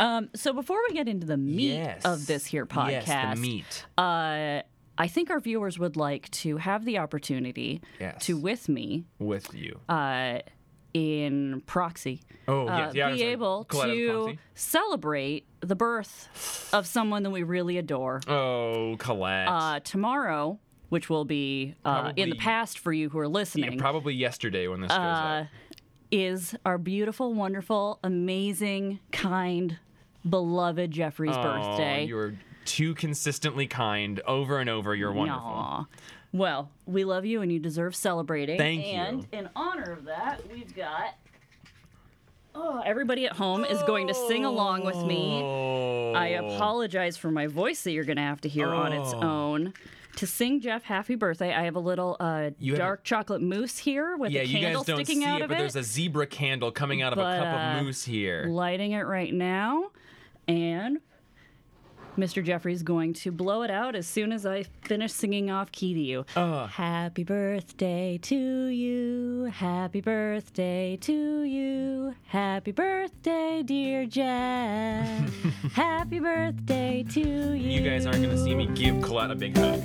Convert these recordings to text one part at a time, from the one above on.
Um, so before we get into the meat Yes. of this here podcast, Yes, the meat. Uh, I think our viewers would like to have the opportunity Yes. to, with me, with you. uh, in proxy, oh, uh, yes. Yeah, be able to celebrate the birth of someone that we really adore. Oh, Colette. Uh, tomorrow, which will be uh, in the past for you who are Yeah, listening, probably yesterday when this goes uh, up. is our beautiful, wonderful, amazing, kind, beloved Jeffrey's Oh, birthday. You're too consistently kind over and over. You're wonderful. Aw. Well, we love you and you deserve celebrating. Thank you. and in honor of that, we've got. Oh, everybody at home is going to sing along with me. Oh. I apologize for my voice that you're going to have to hear on its Oh. own. To sing Jeff happy birthday, I have a little uh, You dark chocolate mousse here with Yeah, a you candle guys don't sticking see out it, of but it. there's a zebra candle coming out of But, a cup uh, of mousse here. lighting it right now. And Mr. Jeffrey's going to blow it out as soon as I finish singing off key to you. Uh. Happy birthday to you. Happy birthday to you. Happy birthday, dear Jeff. Happy birthday to you. You guys aren't going to see me give Colette a big hug.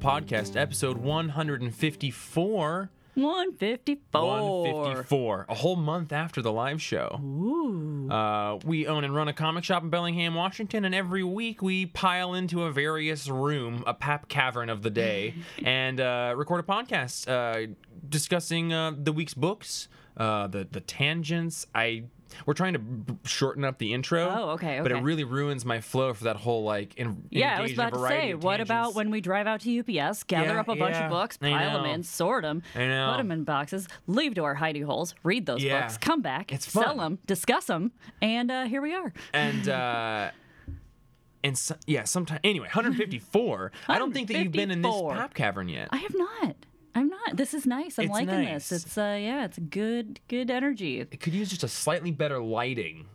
Podcast, episode 154. 154. 154, a whole month after the live show. Ooh. Uh, we own and run a comic shop in Bellingham, Washington, and every week we pile into a various room, a pap cavern of the day, and uh, record a podcast uh, discussing uh, the week's books, uh, the the tangents. I we're trying to b- shorten up the intro. Oh, okay, But it okay. really ruins my flow for that whole like. In, Yeah, I was engage in a about to variety say, of what about tangents. when we drive out to UPS, gather Yeah, up a bunch yeah, of books, I pile them know. in, sort them, I know. put them in boxes, leave to our hidey holes, read those Yeah. books, come back, It's sell fun. them, discuss them, and uh, here we are. and uh and so, yeah sometimes anyway 154 i don't think that you've been in this 154. pap cavern yet I have not. I'm not. This is nice. I'm It's liking nice. this. It's uh yeah, it's good good energy. it could use just a slightly better lighting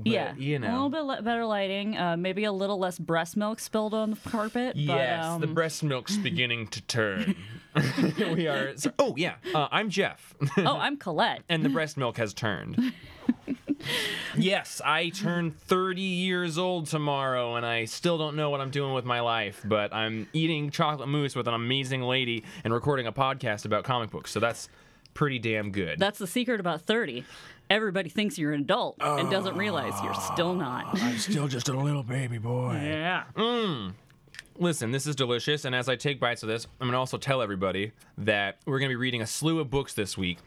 but, yeah, you know. a little bit le- better lighting. Uh, maybe a little less breast milk spilled on the carpet. yes but, um, the breast milk's beginning to turn we are so, oh yeah uh, i'm jeff oh, I'm Colette. and the breast milk has turned yes i turn 30 years old tomorrow and i still don't know what i'm doing with my life but i'm eating chocolate mousse with an amazing lady and recording a podcast about comic books so that's pretty damn good That's the secret about 30. Everybody thinks you're an adult and doesn't realize you're still not. Ah, i'm still just a little baby boy yeah. Mmm. Listen, this is delicious, and as I take bites of this, I'm gonna also tell everybody that we're gonna be reading a slew of books this week.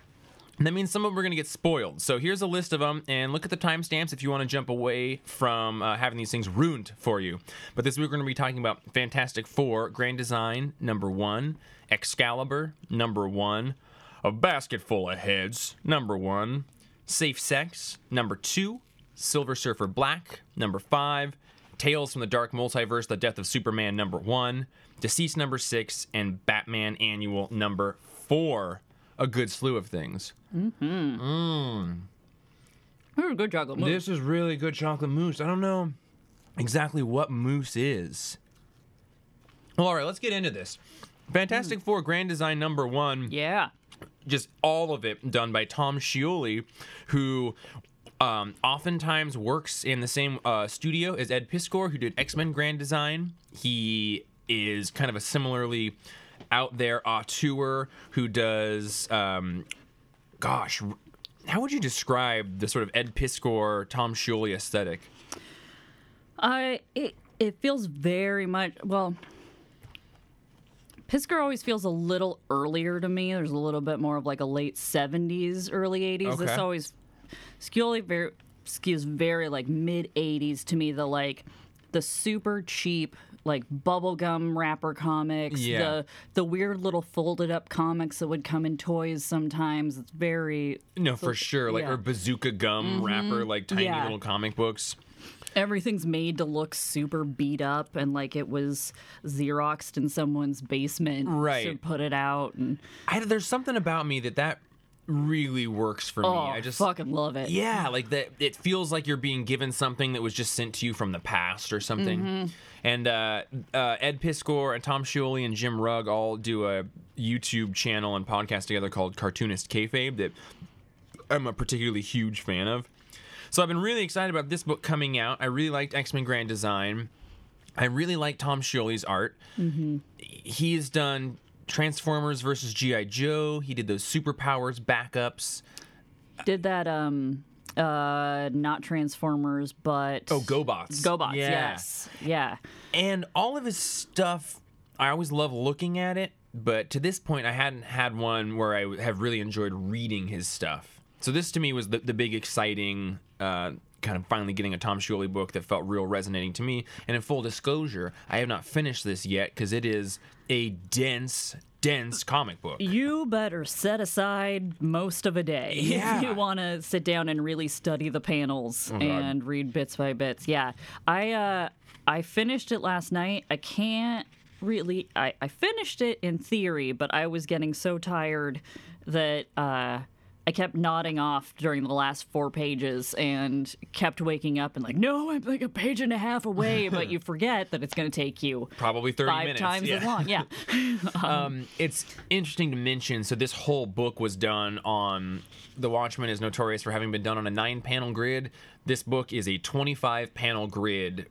That means some of them are gonna get spoiled. So here's a list of them, and look at the timestamps if you want to jump away from uh, having these things ruined for you. But this week we're gonna be talking about Fantastic Four, Grand Design number one, Excalibur number one, A Basket Full of Heads number one, Safe Sex number two, Silver Surfer Black number five. Tales from the Dark Multiverse, The Death of Superman number one, Deceased number six, and Batman Annual number four. A good slew of things. You're a good chocolate mousse. This is really good chocolate mousse. I don't know exactly what mousse is. Well, all right, let's get into this. Fantastic Four Grand Design number one Yeah. just all of it done by Tom Scioli, who um, oftentimes works in the same uh, studio as Ed Piskor, who did X Men Grand Design. He is kind of a similarly out there auteur who does, um, gosh, how would you describe the sort of Ed Piskor, Tom Scioli aesthetic? I it, it feels very much well. Piskor always feels a little earlier to me. There's a little bit more of like a late '70s, early '80s. This always Scully very skews very like mid '80s to me. The like the super cheap like bubblegum wrapper comics, Yeah. the the weird little folded up comics that would come in toys sometimes. It's very No, for sure. Like yeah. Mm-hmm. or bazooka gum wrapper, like tiny Yeah. little comic books. everything's made to look super beat up and like it was xeroxed in someone's basement to Right. put it out and I, there's something about me that that really works for oh me. I just fucking love it Yeah, like that. It feels like you're being given something that was just sent to you from the past or something. Mm-hmm. And uh, uh, Ed Piskor and Tom Scioli and Jim Rugg all do a YouTube channel and podcast together called Cartoonist Kayfabe that I'm a particularly huge fan of. So I've been really excited about this book coming out. I really liked X Men Grand Design. I really like Tom Scioli's art. Mm-hmm. He's done Transformers versus GI Joe. He did those superpowers backups. did that um uh not transformers but Oh, GoBots. GoBots, Yeah. yes. Yeah. And all of his stuff, I always love looking at it, but to this point, I hadn't had one where I have really enjoyed reading his stuff. So this to me was the, the big exciting uh, kind of finally getting a Tom Scioli book that felt real resonating to me. And in full disclosure, I have not finished this yet because it is a dense, dense comic book. You better set aside most of a day Yeah. if you want to sit down and really study the panels God. and read bits by bits. Yeah. I uh I finished it last night. I can't really I, I finished it in theory, but I was getting so tired that uh I kept nodding off during the last four pages and kept waking up and like, no, I'm like a page and a half away, but you forget that it's going to take you Probably 30 five minutes. times yeah. as long. Yeah. um, it's interesting to mention. So this whole book was done on. The Watchmen is notorious for having been done on a nine-panel grid. This book is a 25-panel grid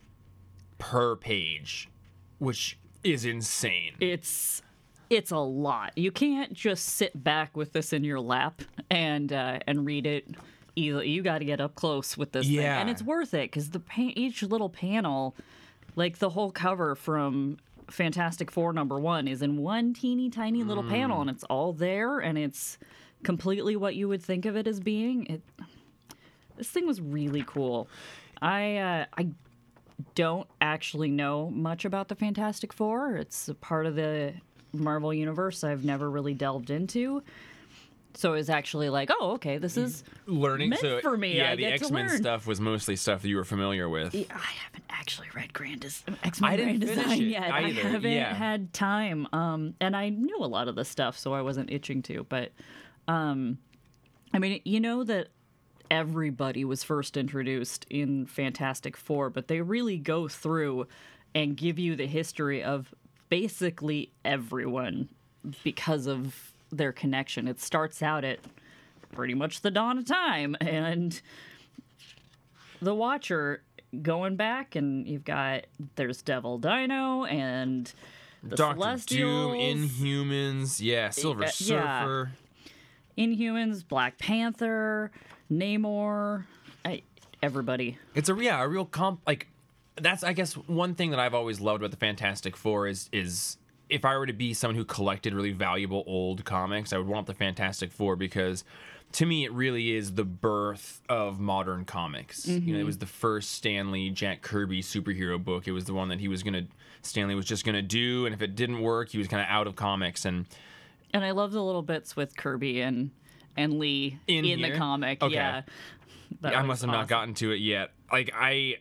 per page, which is insane. it's it's a lot. You can't just sit back with this in your lap and uh, and read it. Either you got to get up close with this thing, Yeah. and it's worth it because the pa- each little panel, like the whole cover from Fantastic Four number one, is in one teeny tiny little panel, and it's all there, and it's completely what you would think of it as being. It this thing was really cool. I uh, I don't actually know much about the Fantastic Four. It's a part of the Marvel universe I've never really delved into. So it was actually like, oh, okay, this is. Learning meant so for me. Yeah, I the X Men stuff was mostly stuff that you were familiar with. I haven't actually read Grand Des- X-Men I didn't Grand Design yet. either, I haven't yeah. had time. Um, and I knew a lot of the stuff, so I wasn't itching to. But, um, I mean, you know that everybody was first introduced in Fantastic Four, but they really go through and give you the history of basically everyone because of their connection. It starts out at pretty much the dawn of time, and the Watcher going back, and you've got there's Devil Dino and the Doctor Doom, Celestials, Inhumans, yeah, Silver Uh, yeah. Surfer. Inhumans, Black Panther, Namor, I, everybody. It's a yeah, a real comp like that's I guess one thing that I've always loved about the Fantastic Four is is if I were to be someone who collected really valuable old comics, I would want the Fantastic Four because to me it really is the birth of modern comics. You know, it mm-hmm. was the first Stan Lee Jack Kirby superhero book. It was the one that he was gonna Stan Lee was just gonna do, and if it didn't work, he was kind of out of comics and And I love the little bits with Kirby and and Lee In the comic. Okay. Yeah. That I must have not gotten to it yet. Like I,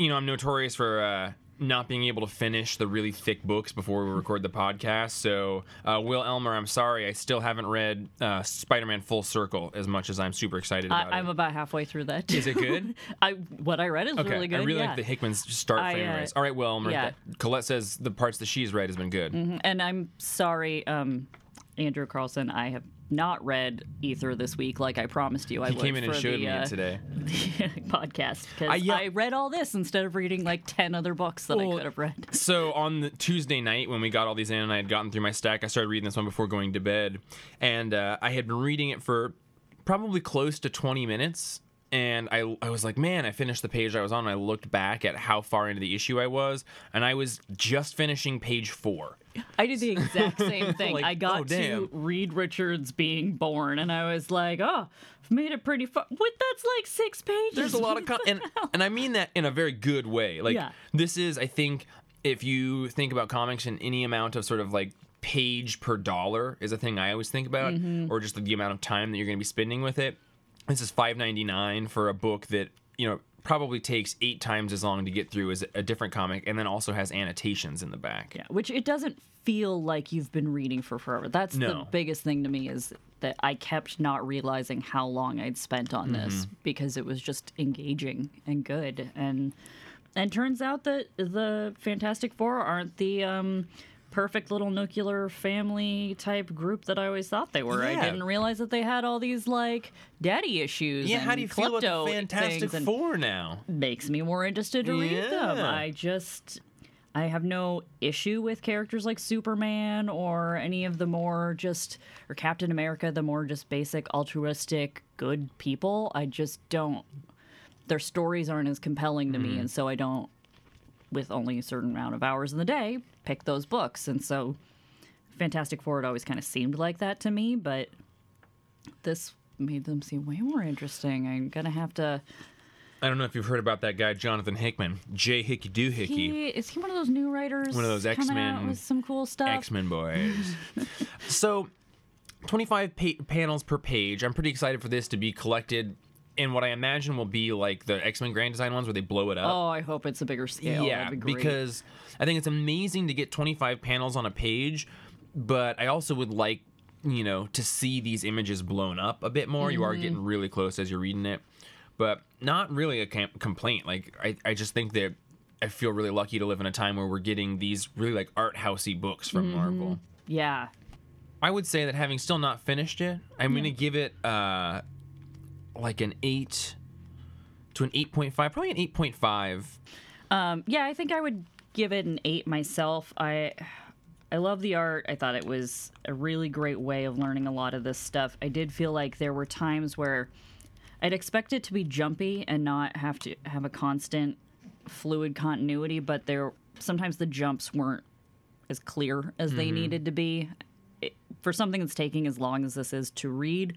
you know, I'm notorious for uh, not being able to finish the really thick books before we record the podcast. So, uh, Will Elmer, I'm sorry, I still haven't read uh, Spider-Man Full Circle as much as I'm super excited about I, I'm it. about halfway through that. Is it good? I what I read is Okay, really good. I really yeah. like the Hickman's start I, frame uh, race. All right, Will Elmer. yeah. that- Colette says the parts that she's read has been good. and I'm sorry, um, Andrew Carlson. I have not read Ether this week, like I promised you I He would came in and showed the, me uh, it today. podcast because I- I, read all this instead of reading like ten other books that Well, I could have read. So on the Tuesday night when we got all these in and I had gotten through my stack, I started reading this one before going to bed, and uh, I had been reading it for probably close to 20 minutes. And I, I was like, man, I finished the page I was on. And I looked back at how far into the issue I was, and I was just finishing page four. I did the exact same thing. Like, I got oh, to Reed Richards being born, and I was like, oh, I've made it pretty far. What? That's like six pages. There's a lot of con- and and I mean that in a very good way. Like Yeah. this is, I think, if you think about comics and any amount of sort of like page per dollar is a thing I always think about, mm-hmm. or just the amount of time that you're going to be spending with it. This is five ninety nine for a book that you know probably takes eight times as long to get through as a different comic, and then also has annotations in the back. Yeah, which it doesn't feel like you've been reading for forever. That's the biggest thing to me is that I kept not realizing how long I'd spent on this because it was just engaging and good. And and turns out that the Fantastic Four aren't the um, perfect little nuclear family type group that I always thought they were. I didn't realize that they had all these like daddy issues. Yeah, how do you feel about Fantastic Four now? makes me more interested to read them. I just I have no issue with characters like Superman or any of the more just or Captain America, the more just basic altruistic good people. I just don't their stories aren't as compelling to me mm-hmm. and so I don't with only a certain amount of hours in the day pick those books. And so Fantastic Four it always kind of seemed like that to me, but this made them seem way more interesting. I'm gonna have to I don't know if you've heard about that guy, Jonathan Hickman, J. Hickey Doohickey, He is he one of those new writers? One of those out X-Men- with some cool stuff. X Men boys. so, 25 pa- panels per page. I'm pretty excited for this to be collected in what I imagine will be like the X Men Grand Design ones where they blow it up. Oh, I hope it's a bigger scale. yeah, be because I think it's amazing to get 25 panels on a page, but I also would like, you know, to see these images blown up a bit more. You are Mm-hmm. getting really close as you're reading it, but not really a com- complaint. Like, I, I just think that I feel really lucky to live in a time where we're getting these really like art housey books from Mm-hmm. Marvel. yeah, I would say that having still not finished it, I'm going to give it uh, like an 8 to an 8.5, probably an 8.5. um, yeah, I think I would give it an eight myself. I I love the art. I thought it was a really great way of learning a lot of this stuff. I did feel like there were times where I'd expect it to be jumpy and not have to have a constant fluid continuity, but there sometimes the jumps weren't as clear as they needed to be. It, for something that's taking as long as this is to read,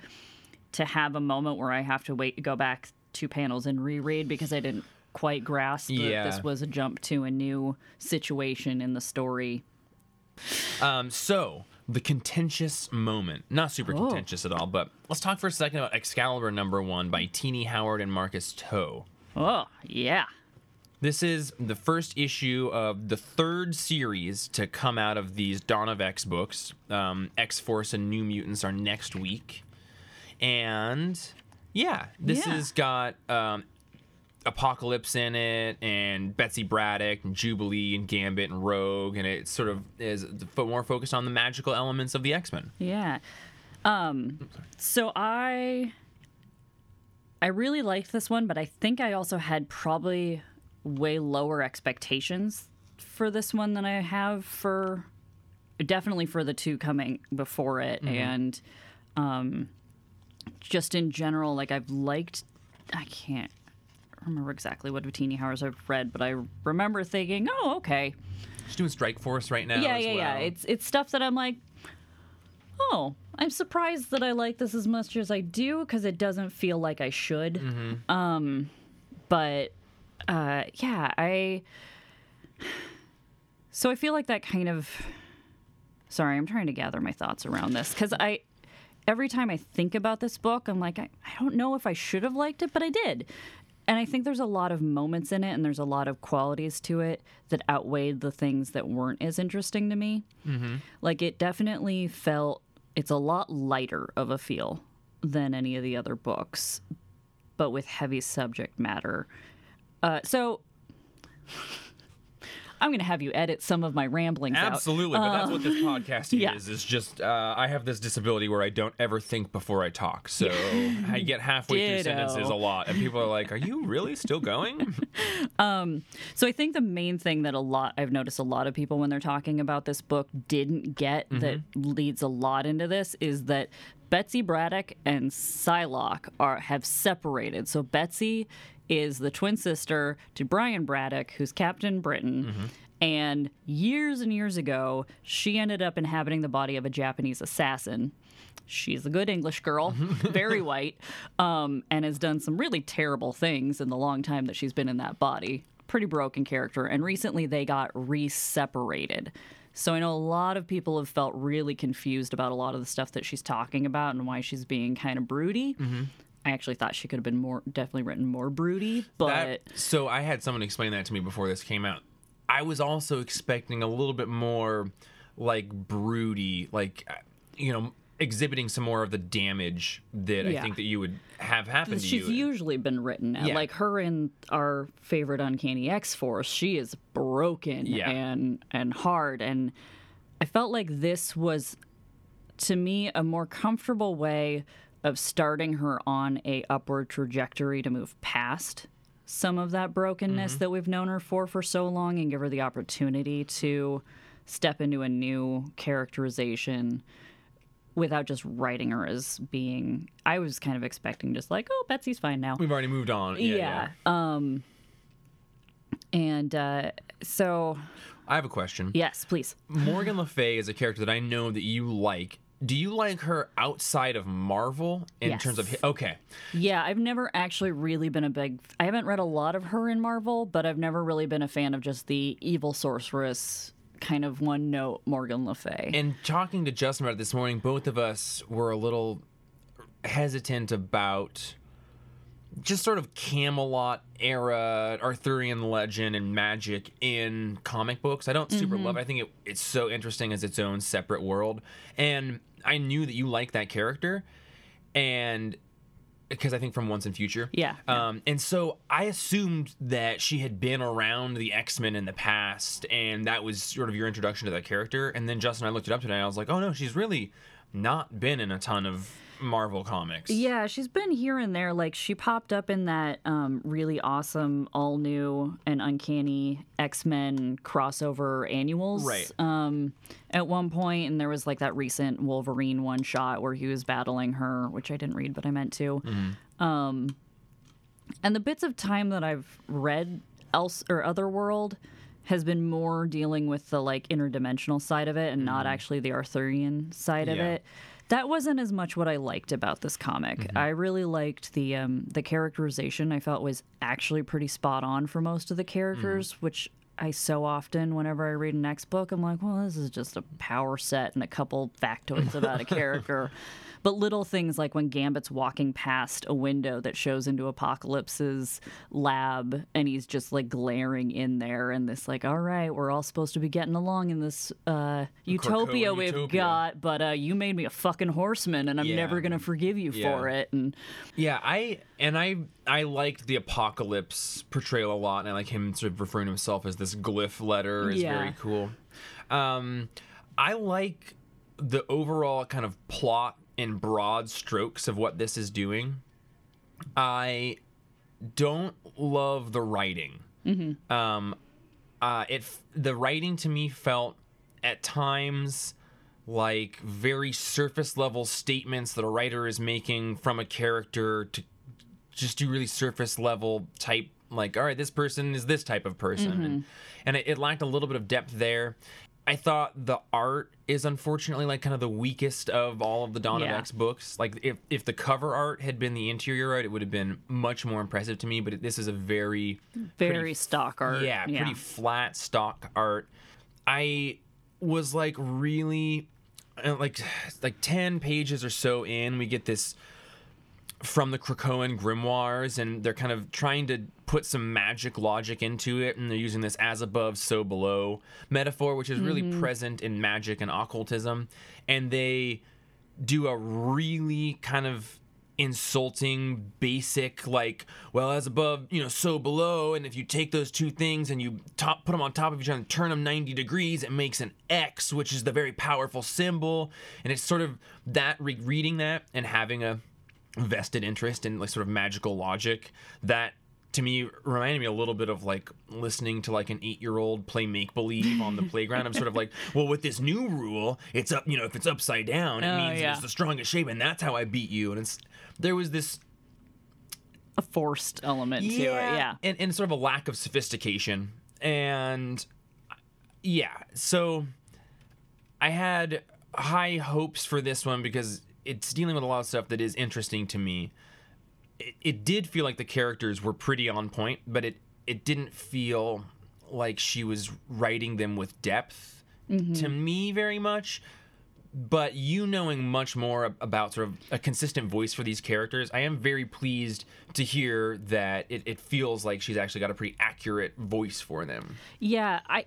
to have a moment where I have to wait, go back two panels and reread because I didn't quite grasp that Yeah. this was a jump to a new situation in the story. Um, so the contentious moment, not super Oh. contentious at all, but let's talk for a second about Excalibur number one by Tini Howard and Marcus To. Oh, yeah. This is the first issue of the third series to come out of these Dawn of X books. Um, X Force and New Mutants are next week. And yeah, this Yeah. has got um, Apocalypse in it, and Betsy Braddock, and Jubilee, and Gambit, and Rogue, and it sort of is more focused on the magical elements of the X Men. Yeah. Um so I I really liked this one, but I think I also had probably way lower expectations for this one than I have for definitely for the two coming before it and um just in general like I've liked I can't remember exactly what Bettini Howard I've read, but I remember thinking, "Oh, okay." She's doing Strike Force right now. yeah, as yeah, yeah. It's it's stuff that I'm like, oh, I'm surprised that I like this as much as I do because it doesn't feel like I should. Mm-hmm. Um, but uh, yeah, I. So I feel like that kind of. Sorry, I'm trying to gather my thoughts around this because I. Every time I think about this book, I'm like, I, I don't know if I should have liked it, but I did. And I think there's a lot of moments in it and there's a lot of qualities to it that outweighed the things that weren't as interesting to me. Mm-hmm. Like, it definitely felt, it's a lot lighter of a feel than any of the other books, but with heavy subject matter. Uh, so. I'm going to have you edit some of my ramblings out. Absolutely, but that's what this uh, podcasting yeah. is. Is just uh, I have this disability where I don't ever think before I talk, so I get halfway through sentences a lot, and people are like, "Are you really still going?" Um, so I think the main thing that a lot I've noticed a lot of people when they're talking about this book didn't get that mm-hmm. leads a lot into this is that Betsy Braddock and Psylocke are have separated. So Betsy is the twin sister to Brian Braddock, who's Captain Britain. And years and years ago, she ended up inhabiting the body of a Japanese assassin. She's a good English girl, very white, um, and has done some really terrible things in the long time that she's been in that body. pretty broken character, and recently they got re-separated. So I know a lot of people have felt really confused about a lot of the stuff that she's talking about and why she's being kind of broody. Mm-hmm. I actually thought she could have been more definitely written more broody, but That, so I had someone explain that to me before this came out. I was also expecting a little bit more like broody, like uh, you know, exhibiting some more of the damage that I think that you would have happen to she's you. usually been written at. Yeah. Like her in our favorite Uncanny X Force, she is broken Yeah. and and hard. And I felt like this was, to me, a more comfortable way of starting her on a upward trajectory to move past some of that brokenness Mm-hmm. that we've known her for for so long and give her the opportunity to step into a new characterization without just writing her as being I was kind of expecting just like, oh, Betsy's fine now. We've already moved on. Yeah, Yeah. yeah. Um and uh so I have a question. yes, please. Morgan Le Fay is a character that I know that you like. Do you like her outside of Marvel in Yes. terms of okay? Yeah, I've never actually really been a big I haven't read a lot of her in Marvel, but I've never really been a fan of just the evil sorceress kind of one note Morgan Le Fay. And talking to Justin about it this morning, both of us were a little hesitant about just sort of Camelot era Arthurian legend and magic in comic books. I don't super mm-hmm. love it. I think it, it's so interesting as its own separate world. And I knew that you like that character. And because I think from Once and Future. Yeah. Um, and so I assumed that she had been around the X Men in the past, and that was sort of your introduction to that character. And then Justin and I looked it up today, and I was like, oh no, she's really not been in a ton of Marvel comics. Yeah, she's been here and there. Like she popped up in that um, really awesome, all new and uncanny X Men crossover annuals. Right. Um, at one point, and there was like that recent Wolverine one shot where he was battling her, which I didn't read, but I meant to. Um, and the bits of time that I've read else or Otherworld has been more dealing with the like interdimensional side of it and not actually the Arthurian side of it. That wasn't as much what I liked about this comic. I really liked the um, the characterization. I felt was actually pretty spot on for most of the characters, which I so often, whenever I read an X book, I'm like, well, this is just a power set and a couple factoids about a character. But little things like when Gambit's walking past a window that shows into Apocalypse's lab and he's just like glaring in there and this like, all right, we're all supposed to be getting along in this uh, utopia we've utopia. got, but uh, you made me a fucking horseman and I'm Yeah. never gonna forgive you Yeah. for it. And Yeah, I and I I liked the apocalypse portrayal a lot, and I like him sort of referring to himself as this glyph letter is Yeah. very cool. Um, I like the overall kind of plot in broad strokes of what this is doing. I don't love the writing. Um, uh, it the writing to me felt at times like very surface level statements that a writer is making from a character to just do really surface level type like all right this person is this type of person and, and it, it lacked a little bit of depth there i thought the art is unfortunately like kind of the weakest of all of the dawn Yeah. of x books like if, if the cover art had been the interior art it would have been much more impressive to me but this is a very very pretty stock art. yeah, pretty flat stock art. I was like really uh, like like 10 pages or so in we get this from the Krakoan grimoires and they're kind of trying to put some magic logic into it and they're using this as above so below metaphor which is really mm-hmm. present in magic and occultism. And they do a really kind of insulting basic like well as above you know so below and if you take those two things and you top put them on top of each other and turn them 90 degrees it makes an x which is the very powerful symbol. And it's sort of that re- reading that and having a vested interest in like sort of magical logic that to me reminded me a little bit of like listening to like an eight year old play make believe on the playground. I'm sort of like, well, with this new rule, it's up, you know, if it's upside down, it Oh, means yeah. it's the strongest shape, and that's how I beat you. And it's there was this a forced element to it. Yeah. and, and sort of a lack of sophistication and yeah so i had high hopes for this one because it's dealing with a lot of stuff that is interesting to me it, it did feel like the characters were pretty on point but it it didn't feel like she was writing them with depth mm-hmm. to me very much. But you knowing much more about sort of a consistent voice for these characters, I am very pleased to hear that it, it feels like she's actually got a pretty accurate voice for them. Yeah, I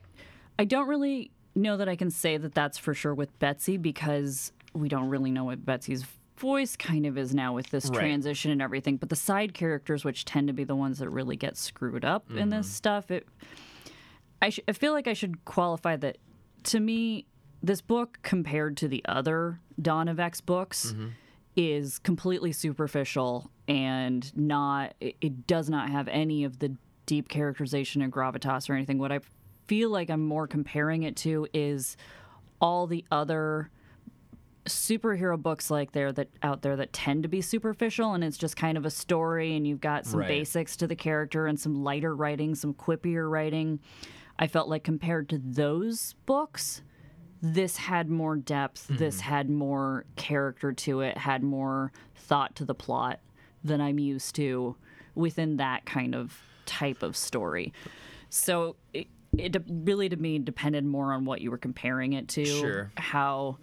I don't really know that I can say that that's for sure with Betsy because we don't really know what Betsy's voice kind of is now with this Right. transition and everything. But the side characters, which tend to be the ones that really get screwed up in this mm-hmm. stuff, it I, sh- I feel like I should qualify that to me, this book compared to the other Dawn of X books mm-hmm. is completely superficial and not, it, it does not have any of the deep characterization and gravitas or anything. What I feel like I'm more comparing it to is all the other superhero books like there that out there that tend to be superficial and it's just kind of a story and you've got some Right. basics to the character and some lighter writing some quippier writing i felt like compared to those books this had more depth mm-hmm. this had more character to it had more thought to the plot than i'm used to within that kind of type of story so it, it really to me depended more on what you were comparing it to Sure. how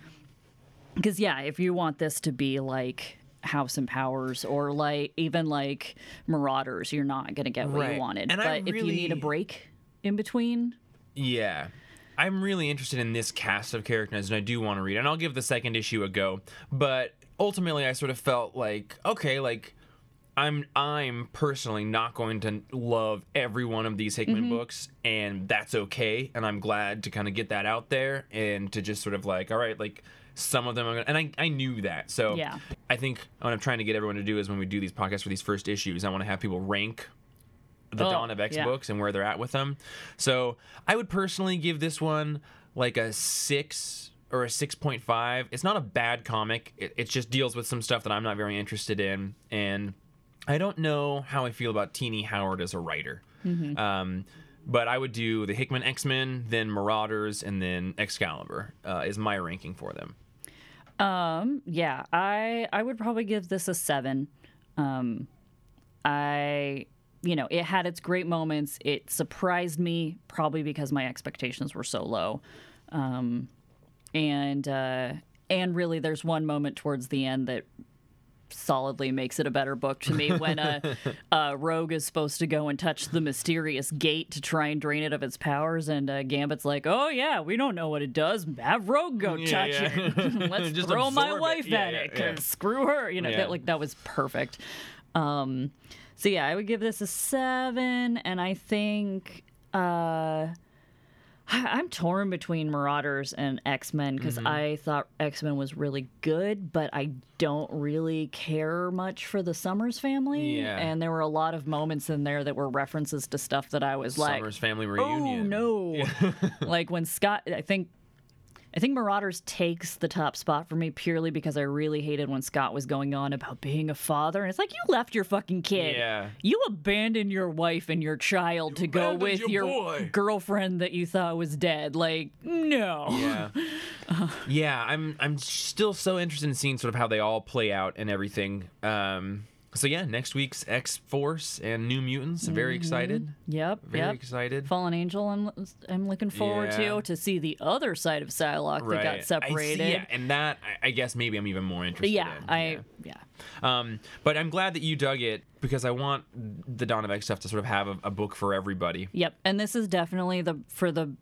because yeah if you want this to be like house and powers or like even like marauders you're not going to get what Right. you wanted And but I if you need a break in between Yeah. I'm really interested in this cast of characters and I do want to read. And I'll give the second issue a go. But ultimately I sort of felt like, okay, like I'm I'm personally not going to love every one of these Hickman mm-hmm. books and that's okay. And I'm glad to kind of get that out there and to just sort of like, all right, like some of them are gonna, and I, I knew that. So Yeah. I think what I'm trying to get everyone to do is when we do these podcasts for these first issues, I want to have people rank the Oh, Dawn of X yeah. books and where they're at with them. So I would personally give this one like a six or a 6.5. It's not a bad comic. It, it just deals with some stuff that I'm not very interested in. And I don't know how I feel about Tini Howard as a writer. Mm-hmm. Um, but I would do the Hickman X Men, then Marauders, and then Excalibur uh, is my ranking for them. Um yeah i i would probably give this a seven. Um i you know it had its great moments. It surprised me probably because my expectations were so low. Um and uh and really there's one moment towards the end that solidly makes it a better book to me when a, a rogue is supposed to go and touch the mysterious gate to try and drain it of its powers and uh, gambit's like oh yeah we don't know what it does. Have rogue go Yeah, touch yeah. it. Let's Just throw my absorb it. wife at yeah, it. because screw her. You know that like that was perfect. Um so yeah i would give this a seven and i think uh I'm torn between Marauders and X Men because Mm-hmm. I thought X Men was really good, but I don't really care much for the Summers family. Yeah. And there were a lot of moments in there that were references to stuff that I was like, Summer's Family reunion. oh Reunion. no. like when Scott, I think. I think Marauders takes the top spot for me purely because I really hated when Scott was going on about being a father. And it's like, you left your fucking kid. Yeah. You abandoned your wife and your child to go with your your girlfriend that you thought was dead. Like, no. Yeah. yeah, I'm I'm still so interested in seeing sort of how they all play out and everything. Um so yeah, next week's X Force and New Mutants. Very excited. Yep. Very yep. excited. Fallen Angel, I'm, I'm looking forward Yeah. to to see the other side of Psylocke that got I see- separated. yeah, and that I, I guess maybe I'm even more interested yeah, in. I yeah. Um, but I'm glad that you dug it because I want the Dawn of X stuff to sort of have a, a book for everybody. Yep, and this is definitely the for the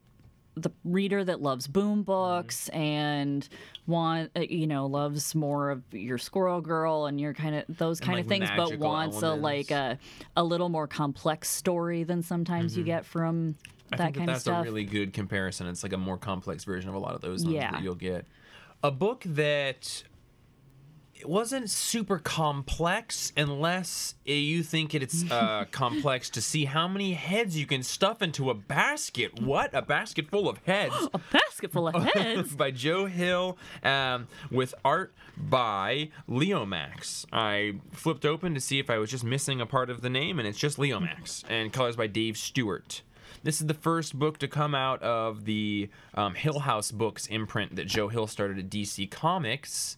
the reader that loves boom books and want uh, you know loves more of your Squirrel Girl and your kind of those kind like, of things, but wants a like a a little more complex story than sometimes you get from that kind that of stuff. that's a really good comparison. It's like a more complex version of a lot of those Yeah. that you'll get. A book that it wasn't super complex unless uh, you think it's uh, complex to see how many heads you can stuff into a basket. What? A basket full of heads. a basket full of heads. by Joe Hill um, with art by Leomacs. I flipped open to see if I was just missing a part of the name, and it's just Leomacs, and colors by Dave Stewart. This is the first book to come out of the um, Hill House Books imprint that Joe Hill started at DC Comics.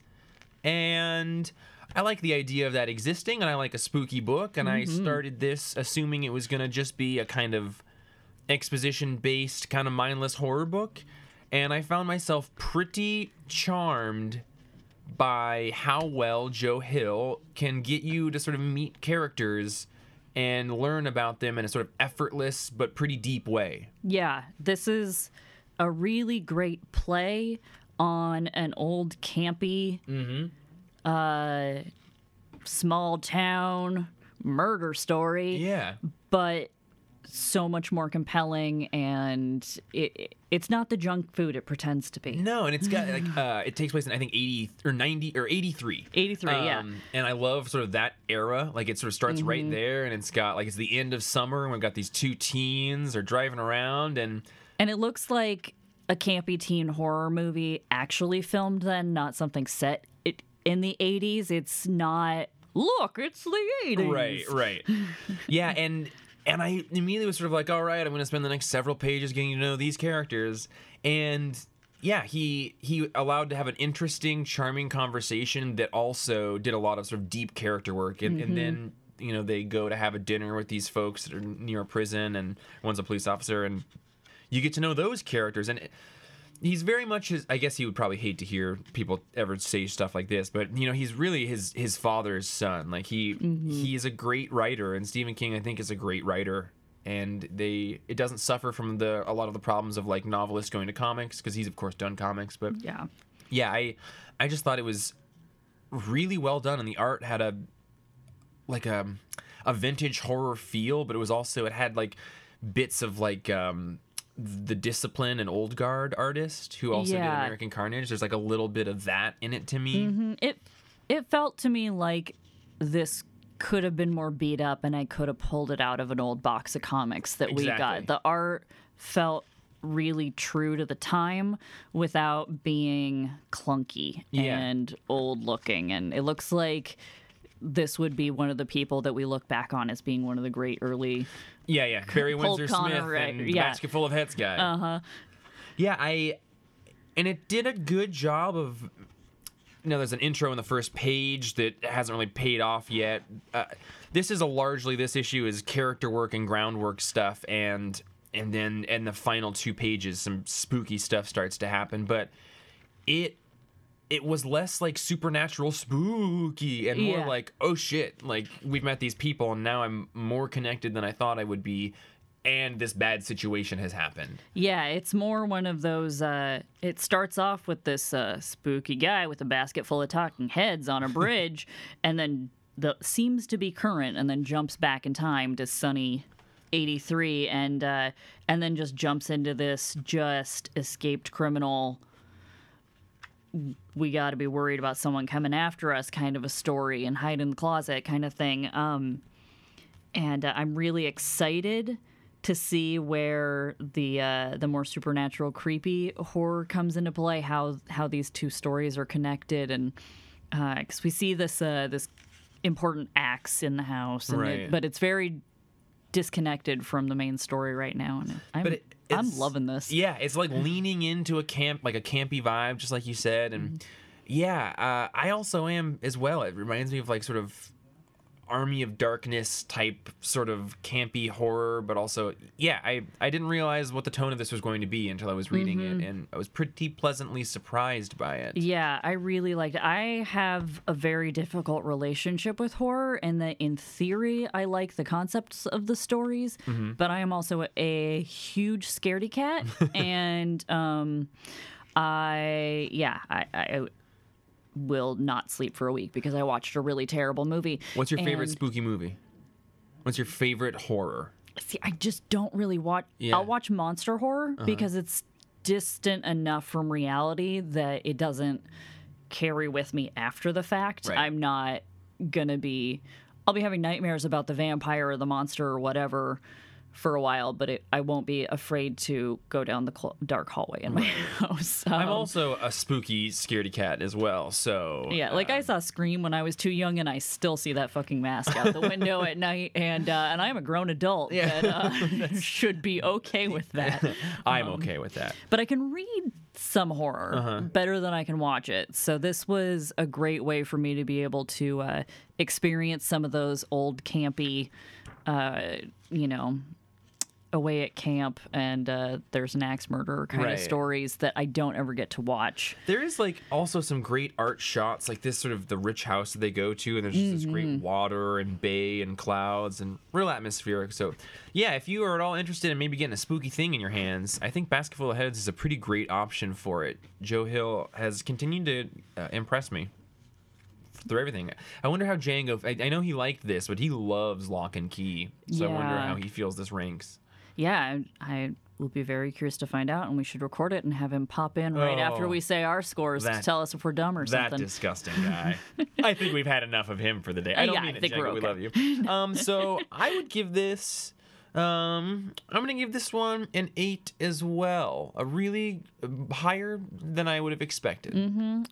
And I like the idea of that existing, and I like a spooky book. And I mm-hmm. started this assuming it was going to just be a kind of exposition based, kind of mindless horror book. And I found myself pretty charmed by how well Joe Hill can get you to sort of meet characters and learn about them in a sort of effortless but pretty deep way. Yeah, this is a really great play on an old campy, uh, small town murder story, Yeah. but so much more compelling, and it, it's not the junk food it pretends to be. No, and it's got like uh, it takes place in I think eighty or ninety or eighty three. 83, yeah. Um, And I love sort of that era. Like it sort of starts Mm-hmm. right there, and it's got like it's the end of summer, and we've got these two teens are driving around, and And it looks like a campy teen horror movie actually filmed then, not something set it in the 80s. It's not, look, it's the 80s. right, right, yeah, and and I immediately was sort of like, all right, I'm going to spend the next several pages getting to know these characters, and yeah, he he allowed to have an interesting, charming conversation that also did a lot of sort of deep character work, and, and then mm-hmm. you know they go to have a dinner with these folks that are near a prison, and one's a police officer, and you get to know those characters, and. He's very much his. I guess he would probably hate to hear people ever say stuff like this, but you know, he's really his his father's son. Like he he is a great writer, and Stephen King, I think, is a great writer. And they it doesn't suffer from the a lot of the problems of like novelists going to comics because he's of course done comics, but Yeah. yeah, I I just thought it was really well done, and the art had a like a a vintage horror feel, but it was also it had like bits of like um the discipline and old guard artist who also did American Carnage. There's like a little bit of that in it to me. Mm, It it felt to me like this could have been more beat up and I could have pulled it out of an old box of comics that we got. The art felt really true to the time without being clunky Yeah. and old looking and it looks like this would be one of the people that we look back on as being one of the great early Yeah, yeah. Barry Windsor Smith right, and yeah. basket full of heads guy. Uh huh. Yeah, I and it did a good job of. You know, there's an intro in the first page that hasn't really paid off yet. Uh, this is a largely this issue is character work and groundwork stuff, and and then in the final two pages, some spooky stuff starts to happen. But it it was less like supernatural spooky and more Yeah. like oh shit like we've met these people and now i'm more connected than i thought i would be and this bad situation has happened Yeah, it's more one of those. Uh, it starts off with this uh, spooky guy with a basket full of talking heads on a bridge, and then the seems to be current, and then jumps back in time to sunny. 83 and uh, and then just jumps into this just escaped criminal we got to be worried about someone coming after us kind of a story and hide in the closet kind of thing um, and uh, I'm really excited to see where the uh, the more supernatural, creepy horror comes into play. How how these two stories are connected, and because we see this uh, this important axe in the house, and Right. it, but it's very disconnected from the main story right now. And I'm But it- I'm loving this. yeah it's like leaning into a camp like a campy vibe just like you said and yeah uh, i also am as well it reminds me of like sort of army of darkness type sort of campy horror but also yeah i i didn't realize what the tone of this was going to be until i was reading it and i was pretty pleasantly surprised by it Yeah, I really liked it. I have a very difficult relationship with horror, and that in theory, I like the concepts of the stories, but I am also a huge scaredy cat, and um, I yeah, I, I will not sleep for a week because I watched a really terrible movie. what's your favorite And- spooky movie what's your favorite horror See, I just don't really watch. Yeah. Uh-huh. I'll watch monster horror because it's distant enough from reality that it doesn't carry with me after the fact. Right. I'm not gonna be. I'll be having nightmares about the vampire or the monster or whatever for a while, but it, I won't be afraid to go down the cl- dark hallway in my house. i'm Um, also a spooky scaredy cat as well so yeah, like I saw Scream when I was too young, and I still see that fucking mask out the window at night, and uh, and I'm a grown adult Yeah. that uh, should be okay with that. i'm okay with that But I can read some horror, Uh-huh. better than I can watch it. So this was a great way for me to be able to uh, experience some of those old campy, uh, you know, away at camp and uh, there's an axe murderer kind Right. of stories that I don't ever get to watch. There is like also some great art shots, like this sort of the rich house that they go to, and there's just this great water and bay and clouds and real atmospheric. So, yeah, if you are at all interested in maybe getting a spooky thing in your hands, I think Basketful of Heads is a pretty great option for it. Joe Hill has continued to uh, impress me through everything. I wonder how Django. I, I know he liked this, but he loves Locke and Key, so I wonder how he feels this ranks. Yeah, I, I will be very curious to find out, and we should record it and have him pop in right after Oh, we say our scores that- to tell us if we're dumb or something. That disgusting guy. I think we've had enough of him for the day. I don't Yeah, I mean it, think Django. We okay. love you. Um, so I would give this. Um, I'm gonna give this one an eight as well. A really uh, higher than I would have expected.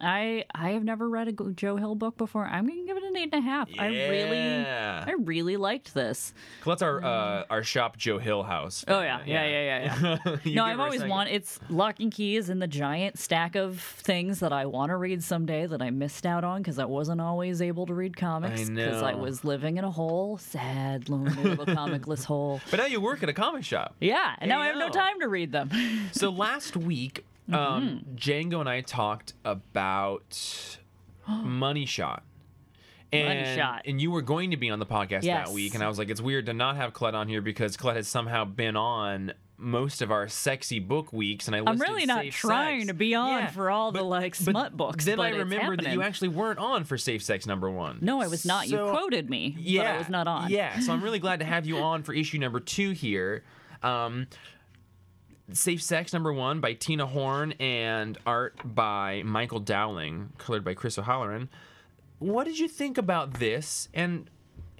I I have never read a Joe Hill book before. I'm gonna give it an eight and a half. I really I really liked this. That's our uh, our shop Joe Hill house. Oh yeah, yeah, yeah, yeah, yeah. You no, I've always wanted. It's Locke and Key is in the giant stack of things that I want to read someday that I missed out on because I wasn't always able to read comics because I know. was living in a hole, sad, lonely little comicless hole. But now you work at a comic shop. Yeah, and now I have no time to read them. So last week, Mm-hmm. um, Django and I talked about Money Shot. And, Shot. And you were going to be on the podcast Yes. that week, and I was like, it's weird to not have Colette on here because Colette has somehow been on most of our sexy book weeks, and I I'm really not Safe trying Sex. to be on Yeah, for all the but- like but smut books. Then but I remembered that you actually weren't on for Safe Sex number one. No, I was not. you quoted me, yeah, but I was not on. Yeah, so I'm really glad to have you on for issue number two here. Um, Safe Sex number one by Tina Horn and art by Michael Dowling, colored by Chris O'Halloran. What did you think about this? And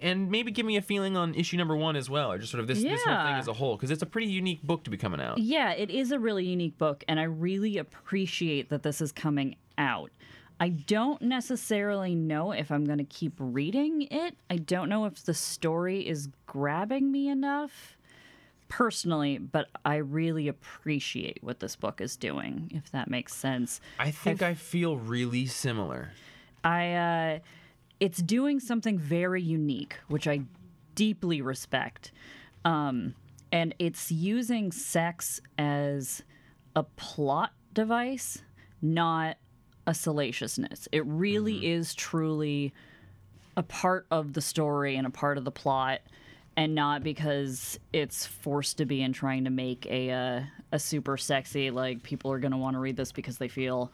and maybe give me a feeling on issue number one as well, or just sort of this, this whole thing as a whole, because it's a pretty unique book to be coming out. Yeah, it is a really unique book, and I really appreciate that this is coming out. I don't necessarily know if I'm going to keep reading it. I don't know if the story is grabbing me enough personally, but I really appreciate what this book is doing, if that makes sense. I think I feel really similar. I uh it's doing something very unique, which I deeply respect. Um and it's using sex as a plot device, not a salaciousness. It really is truly a part of the story and a part of the plot and not because it's forced to be and trying to make a uh, a super sexy like people are going to want to read this because they feel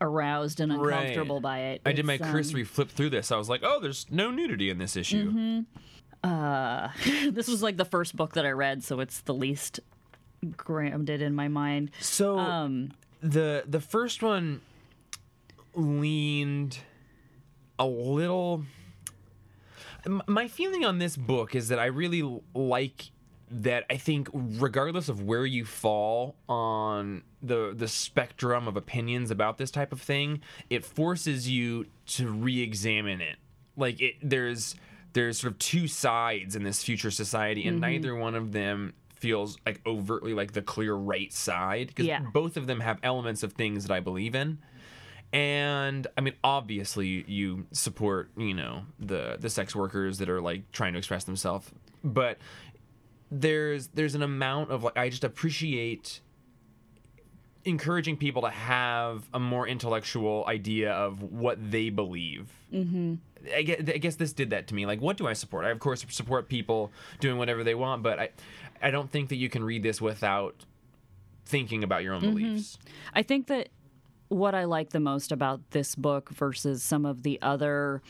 aroused and uncomfortable by it. I did my It's, um, cursory flip through this. I was like, oh, there's no nudity in this issue. Mm-hmm. this was like the first book that I read, so it's the least grounded in my mind. So Um, the the first one leaned a little my feeling on this book is that I really like that I think regardless of where you fall on the the spectrum of opinions about this type of thing, it forces you to re-examine it. Like it there's there's sort of two sides in this future society and mm-hmm. neither one of them feels like overtly like the clear right side because Yeah. both of them have elements of things that I believe in and I mean, obviously, you support you know the the sex workers that are like trying to express themselves, but there's there's an amount of like I just appreciate encouraging people to have a more intellectual idea of what they believe. Mm-hmm. I guess, I guess this did that to me. Like, what do I support? I of course support people doing whatever they want, but I I don't think that you can read this without thinking about your own beliefs. I think that what I like the most about this book versus some of the other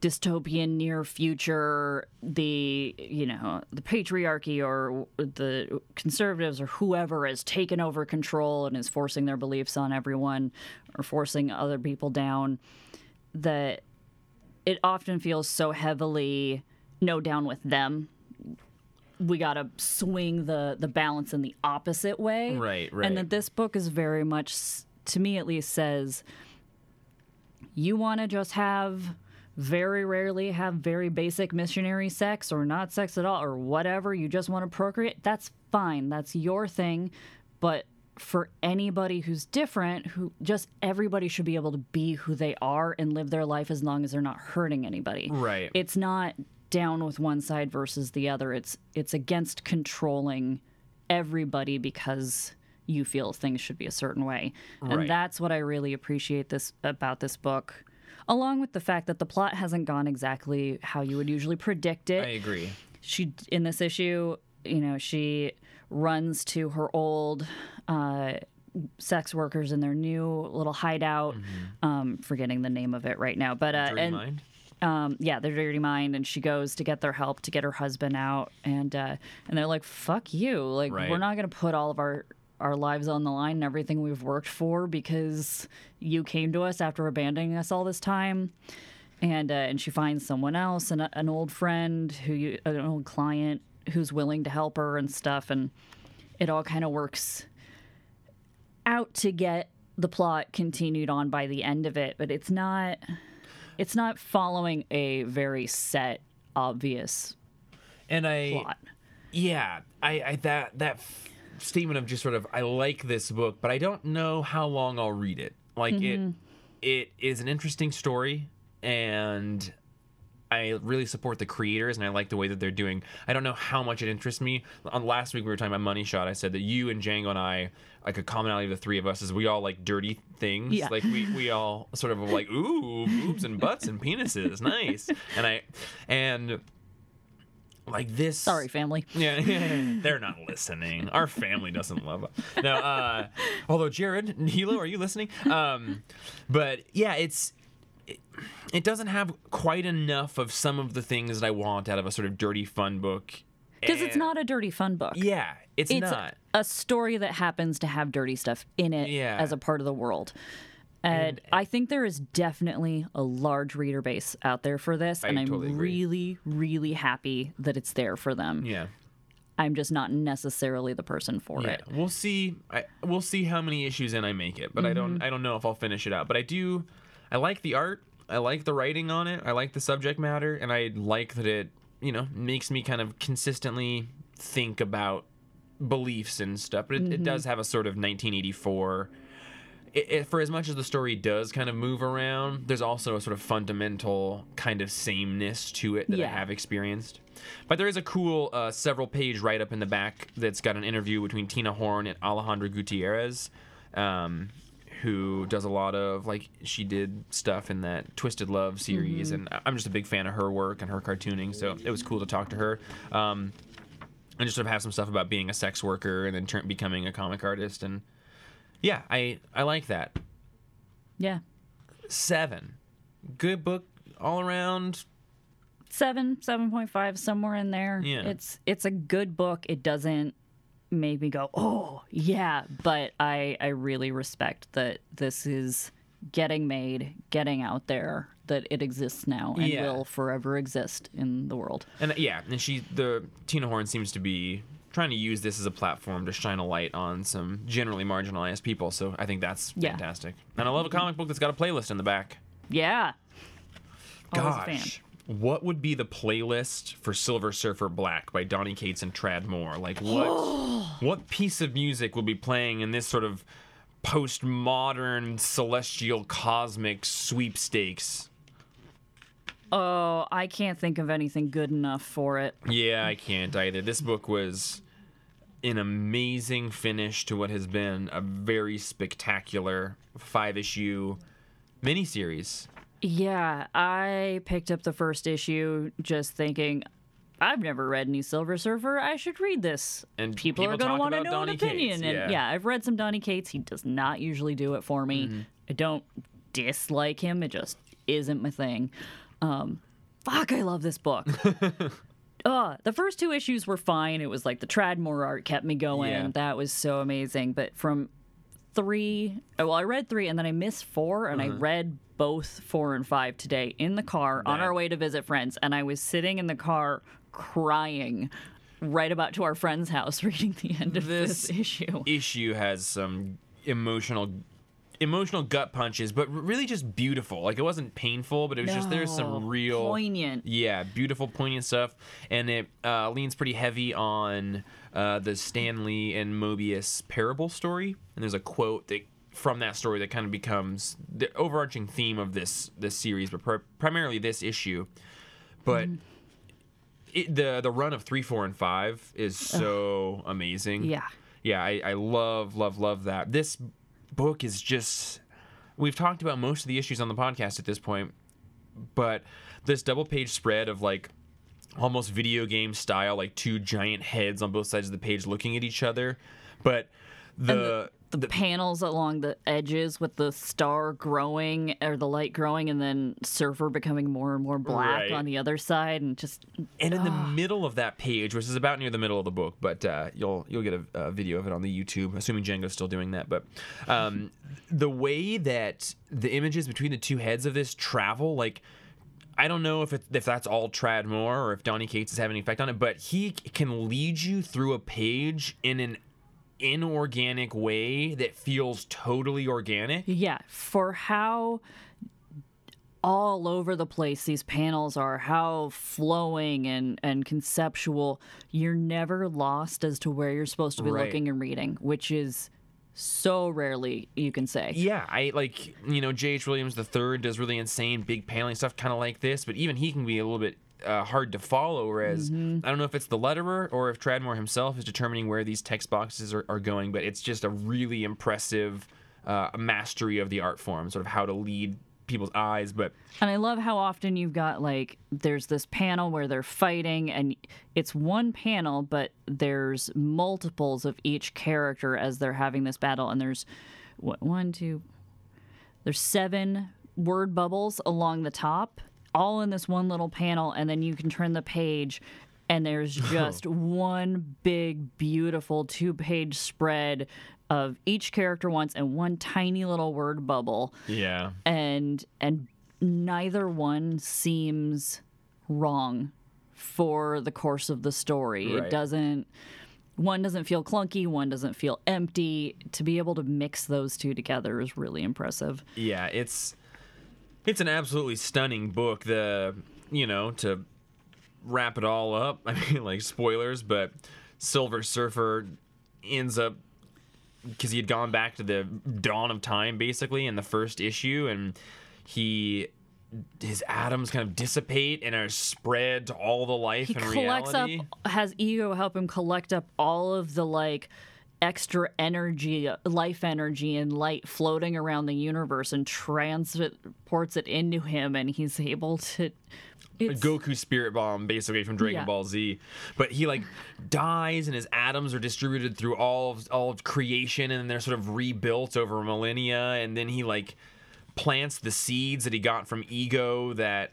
dystopian near future the you know the patriarchy or the conservatives or whoever has taken over control and is forcing their beliefs on everyone or forcing other people down that it often feels so heavily no down with them we got to swing the the balance in the opposite way Right, right. and that this book is very much to me at least says you want to just have very rarely have very basic missionary sex or not sex at all or whatever you just want to procreate that's fine that's your thing but for anybody who's different, who just everybody should be able to be who they are and live their life as long as they're not hurting anybody. Right. It's not down with one side versus the other. It's it's against controlling everybody because you feel things should be a certain way. Right. And that's what I really appreciate this about this book. Along with the fact that the plot hasn't gone exactly how you would usually predict it I agree. she in this issue you know she runs to her old uh, sex workers in their new little hideout um, forgetting the name of it right now but uh, Dirty and mind. um, yeah their dirty mind and she goes to get their help to get her husband out and uh, and they're like fuck you like Right. we're not going to put all of our our lives on the line and everything we've worked for because you came to us after abandoning us all this time. And uh, and she finds someone else and an old friend who you, an old client who's willing to help her and stuff. And it all kind of works out to get the plot continued on by the end of it. But it's not it's not following a very set obvious And I plot. Yeah, I, I that that statement of just sort of I like this book, but I don't know how long I'll read it. Like Mm-hmm. it it is an interesting story and I really support the creators and I like the way that they're doing. I don't know how much it interests me. On last week we were talking about Money Shot. I said that you and Django and I, like a commonality of the three of us, is we all like dirty things. Yeah. Like we, we all sort of are like, ooh, boobs and butts and penises, nice. And I and like this sorry family yeah, they're not listening. Our family doesn't love us. No, uh, although Jared, Hilo, are you listening? Um, but yeah, it's it, it doesn't have quite enough of some of the things that I want out of a sort of dirty fun book. because it's not a dirty fun book Yeah, it's, it's not. a story that happens to have dirty stuff in it Yeah. as a part of the world. And, I think there is definitely a large reader base out there for this, I and I'm totally really, really happy that it's there for them. yeah. I'm just not necessarily the person for Yeah, it. we'll see. I, we'll see how many issues in I make it, but I Mm-hmm. don't. I don't know if I'll finish it out. But I do. I like the art. I like the writing on it. I like the subject matter, and I like that it. You know, makes me kind of consistently think about beliefs and stuff. But it, Mm-hmm. it does have a sort of 1984. It, it, for as much as the story does kind of move around, there's also a sort of fundamental kind of sameness to it that I have experienced. But there is a cool uh, several page write up in the back that's got an interview between Tina Horn and Alejandro Gutierrez, um, who does a lot of like she did stuff in that Twisted Love series, and I- I'm just a big fan of her work and her cartooning. So it was cool to talk to her. Um, and just sort of have some stuff about being a sex worker and then turn, becoming a comic artist and yeah i i like that Yeah. seven good book all around Seven, seven point five, somewhere in there. Yeah. It's it's a good book. It doesn't make me go, Oh, yeah. But I I really respect that this is getting made, getting out there, that it exists now and Yeah. will forever exist in the world. and yeah and she the tina horn seems to be trying to use this as a platform to shine a light on some generally marginalized people so i think that's Yeah. fantastic and i love a comic book that's got a playlist in the back Yeah. Always gosh what would be the playlist for Silver Surfer Black by Donny Cates and Tradd Moore? Like what what piece of music would be playing in this sort of postmodern celestial cosmic sweepstakes? Oh, I can't think of anything good enough for it. Yeah, I can't either. This book was an amazing finish to what has been a very spectacular five issue miniseries. Yeah, I picked up the first issue just thinking, I've never read any Silver Surfer. I should read this. And people, people are going to want to know Donny an opinion. Cates, and yeah. Mm-hmm. yeah, I've read some Donny Cates. He does not usually do it for me. I don't dislike him. It just isn't my thing. Um, fuck, I love this book. uh, the first two issues were fine. It was like the Tradd Moore art kept me going. Yeah. That was so amazing. But from three, well, I read three and then I missed four, and I read both four and five today in the car on our way to visit friends. And I was sitting in the car crying right about to our friend's house reading the end of this, This issue. issue has some emotional emotional gut punches, but really just beautiful. Like it wasn't painful, but it was just there's some real poignant. yeah, beautiful, poignant stuff, and it uh, leans pretty heavy on uh, the Stan Lee and Moebius parable story. And there's a quote that from that story that kind of becomes the overarching theme of this this series, but pri- primarily this issue. But Mm-hmm. it, the the run of three, four, and five is so amazing. Yeah. yeah, I, I love, love, love that. This book is just. We've talked about most of the issues on the podcast at this point, but this double page spread of like almost video game style, like two giant heads on both sides of the page looking at each other, but the, the, panels along the edges with the star growing or the light growing and then surfer becoming more and more black Right. on the other side and just and in the middle of that page, which is about near the middle of the book, but uh, you'll you'll get a, a video of it on the YouTube, assuming Django's still doing that. But um, the way that the images between the two heads of this travel, like I don't know if it, if that's all Tradd Moore or if Donny Cates is having an effect on it, but he can lead you through a page in an inorganic way that feels totally organic. yeah for how all over the place these panels are how flowing and and conceptual you're never lost as to where you're supposed to be Right. looking and reading which is so rarely you can say Yeah, I like you know J.H. Williams III does really insane big paneling stuff, kind of like this, but even he can be a little bit uh, hard to follow. Whereas I don't know if it's the letterer or if Tradd Moore himself is determining where these text boxes are, are going, but it's just a really impressive uh, mastery of the art form, sort of how to lead people's eyes. But And I love how often you've got like there's this panel where they're fighting and it's one panel but there's multiples of each character as they're having this battle and there's what one two there's seven word bubbles along the top all in this one little panel and then you can turn the page and there's just one big beautiful two page spread of each character once and one tiny little word bubble yeah, and and neither one seems wrong for the course of the story. Right. It doesn't one doesn't feel clunky, one doesn't feel empty. To be able to mix those two together is really impressive. yeah, it's it's an absolutely stunning book. The you know to wrap it all up. I mean, like spoilers, but Silver Surfer ends up because he had gone back to the dawn of time basically in the first issue, and he his atoms kind of dissipate and are spread to all the life He and collects reality. up has ego help him collect up all of the like extra energy, life energy and light floating around the universe and transports it into him and he's able to a it's, Goku spirit bomb, basically from Dragon Yeah. Ball Z. But he like dies, and his atoms are distributed through all of all of creation, and they're sort of rebuilt over millennia. And then he like plants the seeds that he got from Ego that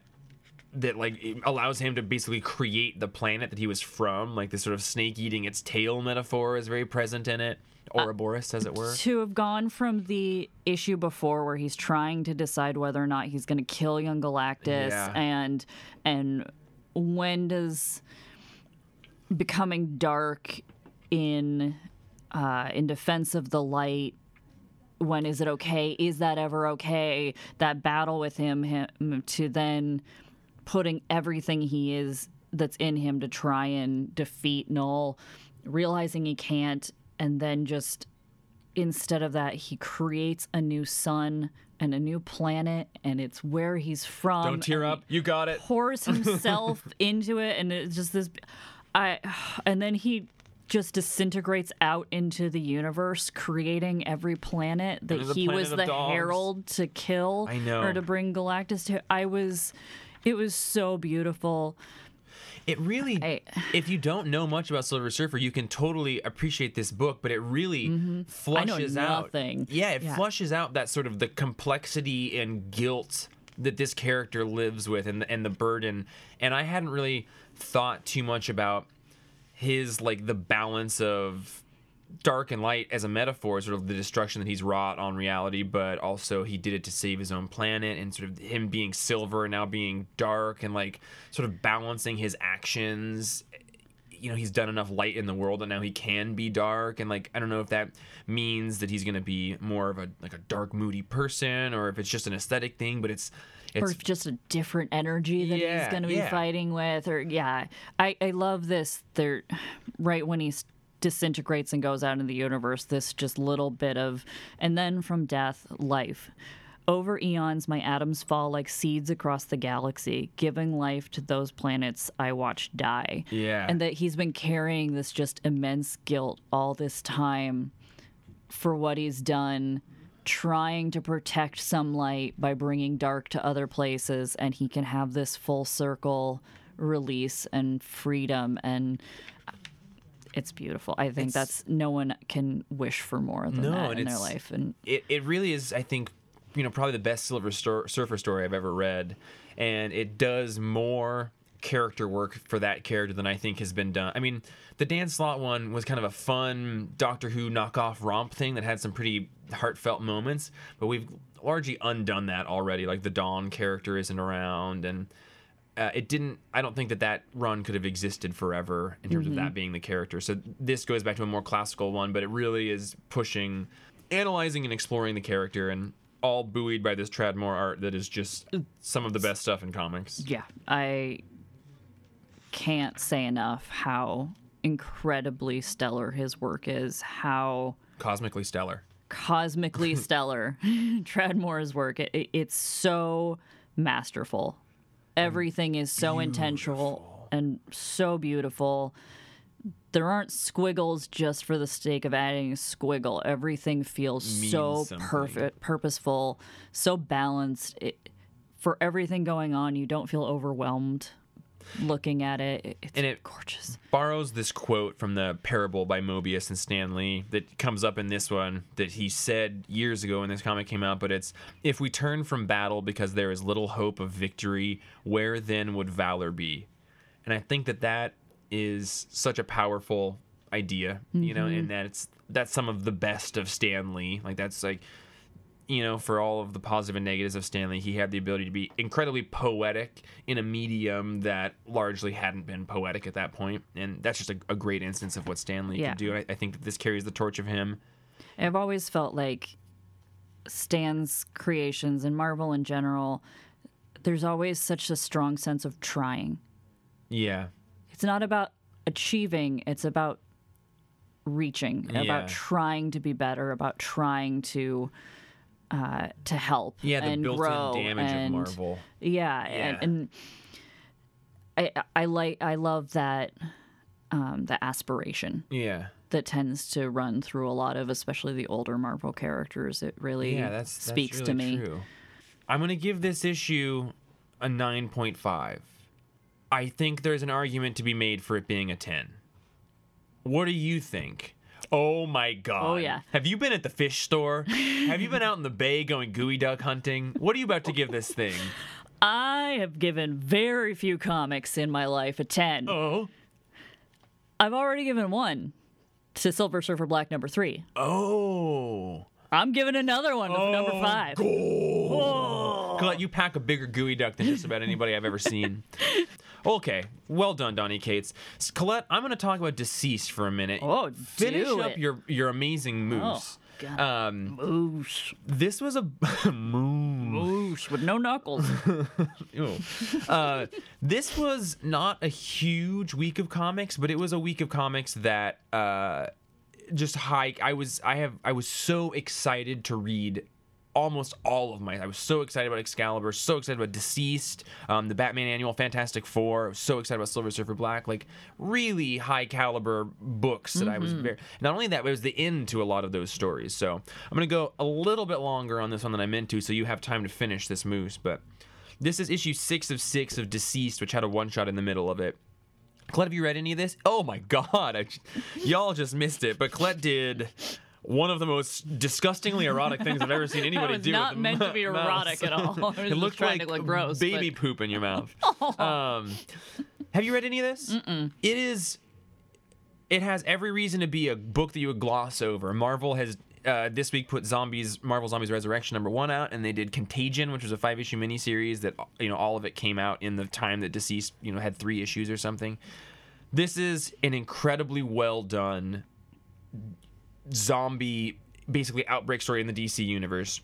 that like allows him to basically create the planet that he was from. Like this sort of snake eating its tail metaphor is very present in it. Ouroboros, as it were. to have gone from the issue before where he's trying to decide whether or not he's going to kill young Galactus Yeah. and and when does becoming dark in uh, in defense of the light when is it okay is that ever okay that battle with him, him to then putting everything he is that's in him to try and defeat Null, realizing he can't, and then just instead of that, he creates a new sun and a new planet, and it's where he's from. Don't tear up. You got it. Pours himself into it, and it's just this. I, and then he just disintegrates out into the universe, creating every planet that he planet was the dogs. herald to kill or to bring Galactus to. I was, it was so beautiful. It really, I- if you don't know much about Silver Surfer, you can totally appreciate this book, but it really Mm-hmm. Flushes out. nothing. Yeah, it Yeah. flushes out that sort of the complexity and guilt that this character lives with and and the burden. And I hadn't really thought too much about his like the balance of dark and light as a metaphor, sort of the destruction that he's wrought on reality, but also he did it to save his own planet and sort of him being silver and now being dark and like sort of balancing his actions. you know he's done enough light in the world that now he can be dark and like I don't know if that means that he's gonna be more of a like a dark moody person or if it's just an aesthetic thing but it's it's if just a different energy that Yeah, he's going to be yeah. fighting with or yeah i i love this there right when he s- disintegrates and goes out in the universe this just little bit of and then from death life over eons my atoms fall like seeds across the galaxy giving life to those planets i watched die Yeah. and that he's been carrying this just immense guilt all this time for what he's done trying to protect some light by bringing dark to other places and he can have this full circle release and freedom and it's beautiful. I think It's- that's no one can wish for more than No, that in their life and it, it really is i think you know probably the best silver Stor- surfer story i've ever read and it does more character work for that character than i think has been done. I mean the dan slott one was kind of a fun doctor who knockoff romp thing that had some pretty heartfelt moments but we've largely undone that already like the dawn character isn't around and uh, it didn't i don't think that that run could have existed forever in terms of that being the character so this goes back to a more classical one but it really is pushing analyzing and exploring the character and all buoyed by this Tradd Moore art that is just some of the best stuff in comics yeah i can't say enough how incredibly stellar his work is how cosmically stellar cosmically stellar Tradd Moore's work. It, it- it's so masterful. Everything is so intentional and so beautiful. There aren't squiggles just for the sake of adding a squiggle. Everything feels so something. perfect, purposeful, so balanced. It, for everything going on, you don't feel overwhelmed looking at it. It- It's And it- gorgeous. borrows this quote from the parable by Moebius and Stan Lee that comes up in this one that he said years ago when this comic came out. But it's if we turn from battle because there is little hope of victory, where then would valor be? And I think that that is such a powerful idea, you know, and mm-hmm. that's that's some of the best of Stan Lee. Like that's like you know, for all of the positive and negatives of Stan Lee, he had the ability to be incredibly poetic in a medium that largely hadn't been poetic at that point. and that's just a, a great instance of what Stan Lee Yeah. can do. And I, I think that this carries the torch of him. I've always felt like Stan's creations and Marvel in general, there's always such a strong sense of trying. Yeah, It's not about achieving, it's about reaching, Yeah. about trying to be better, about trying to uh, to help yeah, the and built-in grow damage and, of Marvel. Yeah, Yeah. and, and I I like I love that um, the aspiration Yeah, that tends to run through a lot of especially the older Marvel characters. It really yeah, that's, that's speaks really to me. True. I'm gonna give this issue a nine point five. I think there's an argument to be made for it being a ten. What do you think? Oh my oh, god. Oh, yeah. Have you been at the fish store? Have you been out in the bay going geoduck hunting? What are you about to give this thing? I have given very few comics in my life a 10. Oh. I've already given one to Silver Surfer Black number 3. Oh. I'm giving another one to number 5. Colette, you pack a bigger geoduck than just about anybody I've ever seen. Okay, well done, Donny Cates. Colette, I'm going to talk about Deceased for a minute. Oh, Finish up it. your your amazing moose. God. um, Oosh. this was a moose. Oosh with no knuckles. Uh, this was not a huge week of comics, but it was a week of comics that uh, just high. I was I have I was so excited to read almost all of my. I was so excited about Excalibur, so excited about Deceased, um, the Batman Annual, Fantastic Four. So excited about Silver Surfer Black, like really high caliber books that I was very. Not only that, but it was the end to a lot of those stories. So I'm gonna go a little bit longer on this one than I meant to, so you have time to finish this moose, but. This is issue six of six of Deceased, which had a one shot in the middle of it. Colette, have you read any of this? Oh my god, I, y'all just missed it. But Colette did one of the most disgustingly erotic things I've ever seen that anybody was do. not meant to mu- be mouse. erotic at all. It just looked like to look gross. baby but- poop in your mouth. um, have you read any of this? Mm-mm. It is. It has every reason to be a book that you would gloss over. Marvel has uh, this week put zombies, Marvel Zombies Resurrection number one out, and they did Contagion, which was a five issue miniseries that you know all of it came out in the time that Deceased you know had three issues or something. this is an incredibly well done zombie basically outbreak story in the DC universe.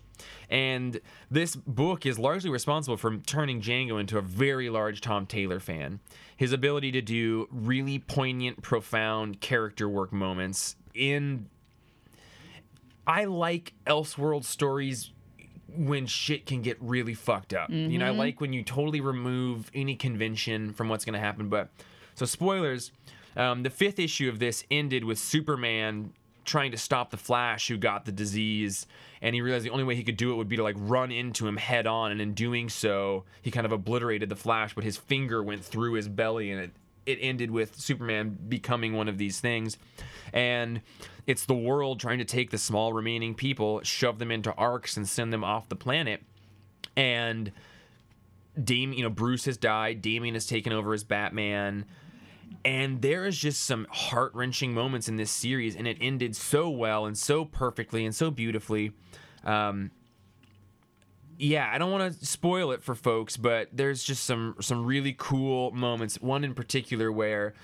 And this book is largely responsible for turning Django into a very large Tom Taylor fan. His ability to do really poignant, profound character work moments in I like Elseworld stories when shit can get really fucked up. You know, I like when you totally remove any convention from what's going to happen. But so spoilers, um, the fifth issue of this ended with Superman trying to stop the Flash who got the disease, and he realized the only way he could do it would be to like run into him head on, and in doing so, he kind of obliterated the Flash, but his finger went through his belly, and it it ended with Superman becoming one of these things. And it's the world trying to take the small remaining people, shove them into arks, and send them off the planet. And Dame, you know, Bruce has died. Damian has taken over as Batman. And there is just some heart wrenching moments in this series, and it ended so well and so perfectly and so beautifully. Um, yeah, I don't want to spoil it for folks, but there's just some some really cool moments. One in particular where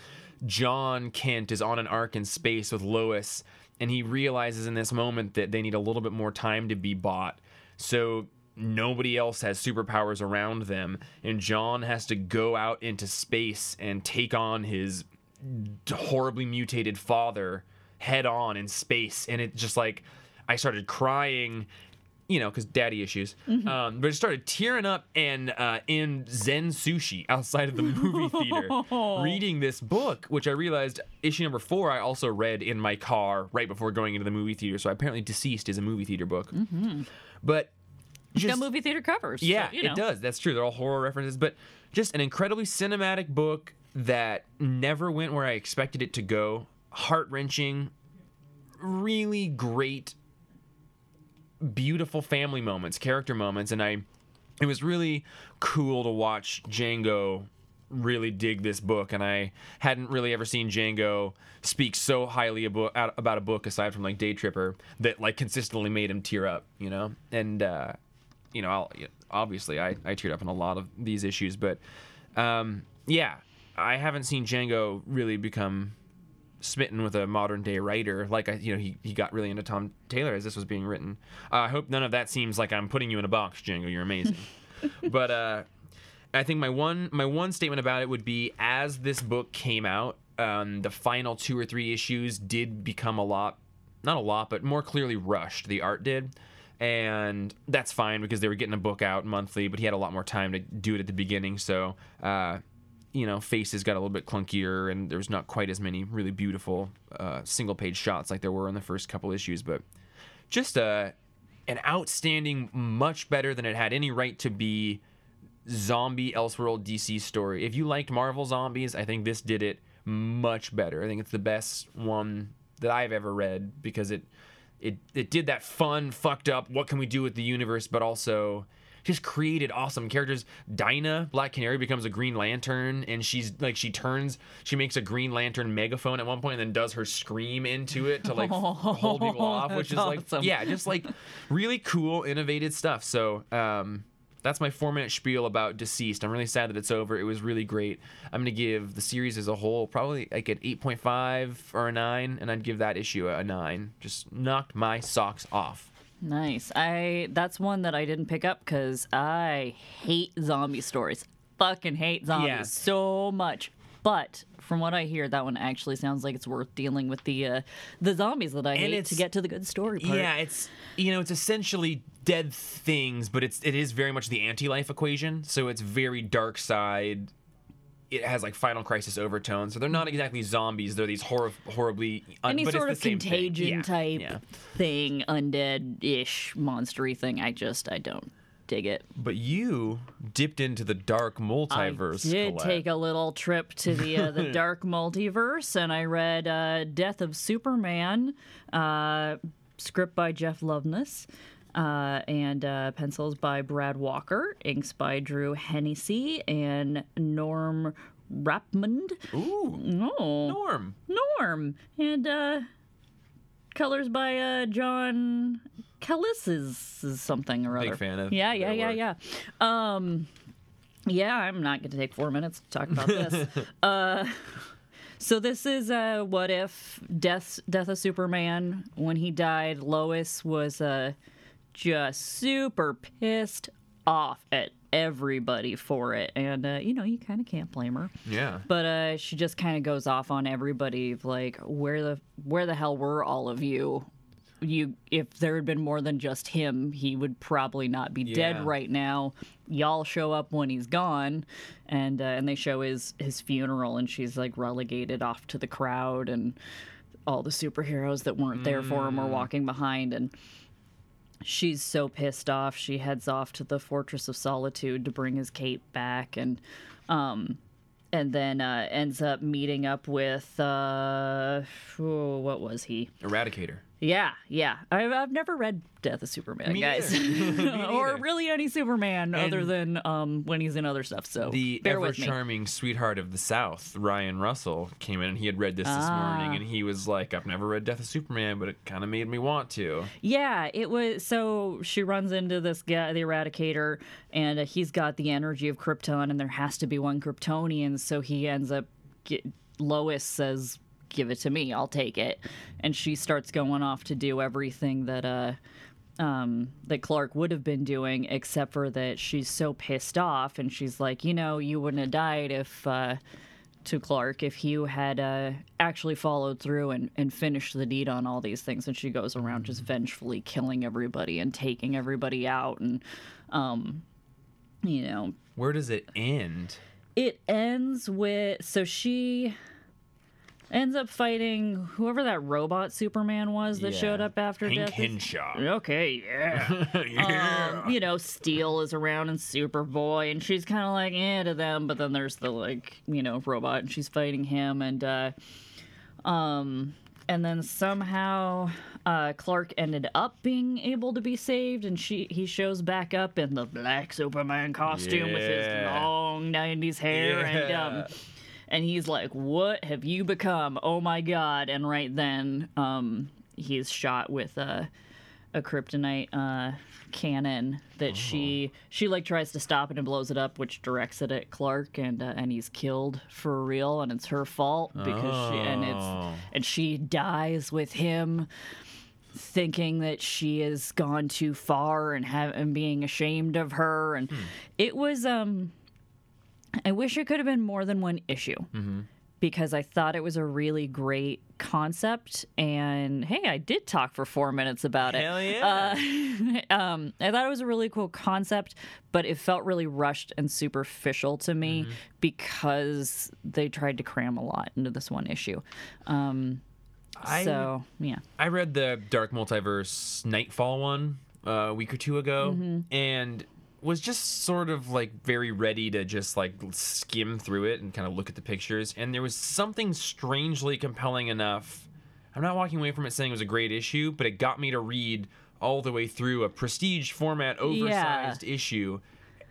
Jon Kent is on an ark in space with Lois, and he realizes in this moment that they need a little bit more time to be bought. So nobody else has superpowers around them, and Jon has to go out into space and take on his horribly mutated father head on in space. And it just like I started crying you know, because daddy issues. Um, but I started tearing up and uh, in Zen Sushi outside of the movie theater, reading this book, which I realized issue number four I also read in my car right before going into the movie theater. So apparently, Deceased is a movie theater book. But Just movie theater covers. so, yeah, you know. it does. That's true. They're all horror references, but just an incredibly cinematic book that never went where I expected it to go. Heart wrenching, really great, beautiful family moments, character moments, and I. It was really cool to watch Django really dig this book, and I hadn't really ever seen Django speak so highly abo- about a book aside from like Daytripper that like consistently made him tear up, you know. And uh, you know, I'll, obviously I, I teared up in a lot of these issues, but um, yeah, I haven't seen Django really become smitten with a modern day writer like I, you know, he, he got really into Tom Taylor as this was being written. Uh, I hope none of that seems like I'm putting you in a box, Django. You're amazing. but uh, I think my one my one statement about it would be as this book came out, um, the final two or three issues did become a lot, not a lot, but more clearly rushed. The art did, and that's fine because they were getting a book out monthly, but he had a lot more time to do it at the beginning. So, uh, you know, faces got a little bit clunkier, and there was not quite as many really beautiful uh, single page shots like there were in the first couple issues, but just a an outstanding, much better than it had any right to be zombie Elseworld DC story. If you liked Marvel zombies, I think this did it much better. I think it's the best one that I've ever read because it it it did that fun, fucked up, what can we do with the universe, but also just created awesome characters. Dinah, Black Canary, becomes a Green Lantern, and she's like she turns, she makes a Green Lantern megaphone at one point, and then does her scream into it to like f- hold people off, which is that's like awesome. yeah, just like really cool, innovative stuff. So um, that's my four minute spiel about Deceased. I'm really sad that it's over. It was really great. I'm gonna give the series as a whole probably like an 8.5 or a nine, and I'd give that issue a nine. Just knocked my socks off. Nice. I that's one that I didn't pick up because I hate zombie stories. Fucking hate zombies Yeah. so much. But from what I hear, that one actually sounds like it's worth dealing with the uh, the zombies that I hate to get to the good story part. Yeah, it's you know it's essentially dead things, but it's it is very much the anti-life equation. So it's very dark side. It has like Final Crisis overtones. So they're not exactly zombies. They're these hor- horribly un- Any but sort it's of the same thing. contagion Yeah, type Yeah. thing, undead ish, monstery thing. I just I don't dig it. But you dipped into the dark multiverse. I did Colette. take a little trip to the uh, the dark multiverse, and I read uh, Death of Superman, uh, script by Jeff Loveness, uh, and uh, pencils by Brad Walker, inks by Drew Hennessy and Norm Rapmund. Ooh, Oh, Norm. Norm, and uh, colors by uh, John Callis is something or other. Big fan of Yeah, yeah, yeah, yeah. Um, yeah, I'm not going to take four minutes to talk about this. uh, So this is uh, what if Death Death of Superman when he died, Lois was uh, just super pissed off at everybody for it, and uh, you know you kind of can't blame her. Yeah. But uh, she just kind of goes off on everybody, like where the where the hell were all of you? You, if there had been more than just him, he would probably not be Yeah. dead right now. Y'all show up when he's gone, and uh, and they show his his funeral, and she's like relegated off to the crowd, and all the superheroes that weren't there for him are walking behind, and she's so pissed off. She heads off to the Fortress of Solitude to bring his cape back, and um, and then uh, ends up meeting up with uh, oh, what was he? Eradicator. Yeah, yeah. I've, I've never read Death of Superman, Me guys, or really any Superman other than um, when he's in other stuff. So The ever charming sweetheart of the South, Ryan Russell, came in and he had read this this Ah. morning and he was like, I've never read Death of Superman, but it kind of made me want to. Yeah, it was. So she runs into this guy, the Eradicator, and uh, he's got the energy of Krypton, and there has to be one Kryptonian. So he ends up. Get, Lois says, "Give it to me. I'll take it," and she starts going off to do everything that uh. Um, that Clark would have been doing, except for that she's so pissed off, and she's like, you know, you wouldn't have died if uh, to Clark if you had uh, actually followed through and, and finished the deed on all these things. And she goes around just vengefully killing everybody and taking everybody out. And, um, you know, Where does it end? it ends with so she ends up fighting whoever that robot Superman was that Yeah. showed up after Hank death. Henshaw. Okay, yeah. yeah. Um, you know, Steel is around and Superboy, and she's kind of like eh to them, but then there's the like, you know, robot, and she's fighting him, and uh, um, and then somehow uh, Clark ended up being able to be saved, and she he shows back up in the black Superman costume with his long '90s hair, and um, Yeah. And he's like, "What have you become? Oh my god!" And right then, um, he's shot with a a kryptonite uh, cannon that she she like tries to stop it and blows it up, which directs it at Clark, and uh, and he's killed for real, and it's her fault because she and Oh. it's and she dies with him. Thinking that she has gone too far and have and being ashamed of her, and it was um I wish it could have been more than one issue because I thought it was a really great concept. And hey, I did talk for four minutes about it. Hell yeah. Uh, um, I thought it was a really cool concept, but it felt really rushed and superficial to me because they tried to cram a lot into this one issue. Um, I- so yeah, I read the Dark Multiverse Nightfall one uh, a week or two ago, Mm-hmm. and was just sort of like very ready to just like skim through it and kind of look at the pictures. And there was something strangely compelling enough. I'm not walking away from it saying it was a great issue, but it got me to read all the way through a prestige format, oversized issue.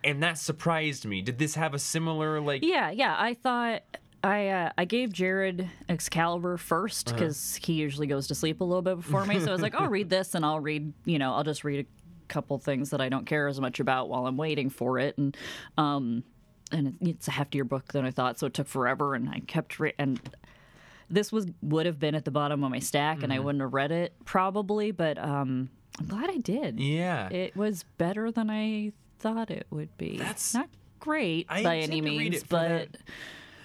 And that surprised me. Did this have a similar like? Yeah, yeah. I thought I uh, I gave Jared Excalibur first Uh-huh. because he usually goes to sleep a little bit before me. So I was like, I'll read this and I'll read, you know, I'll just read couple things that I don't care as much about while I'm waiting for it. And um, and it's a heftier book than I thought, so it took forever. And I kept re- and this was would have been at the bottom of my stack, Mm-hmm. and I wouldn't have read it probably. But um, I'm glad I did. Yeah. It was better than I thought it would be. That's- not great I by any intend to read means, but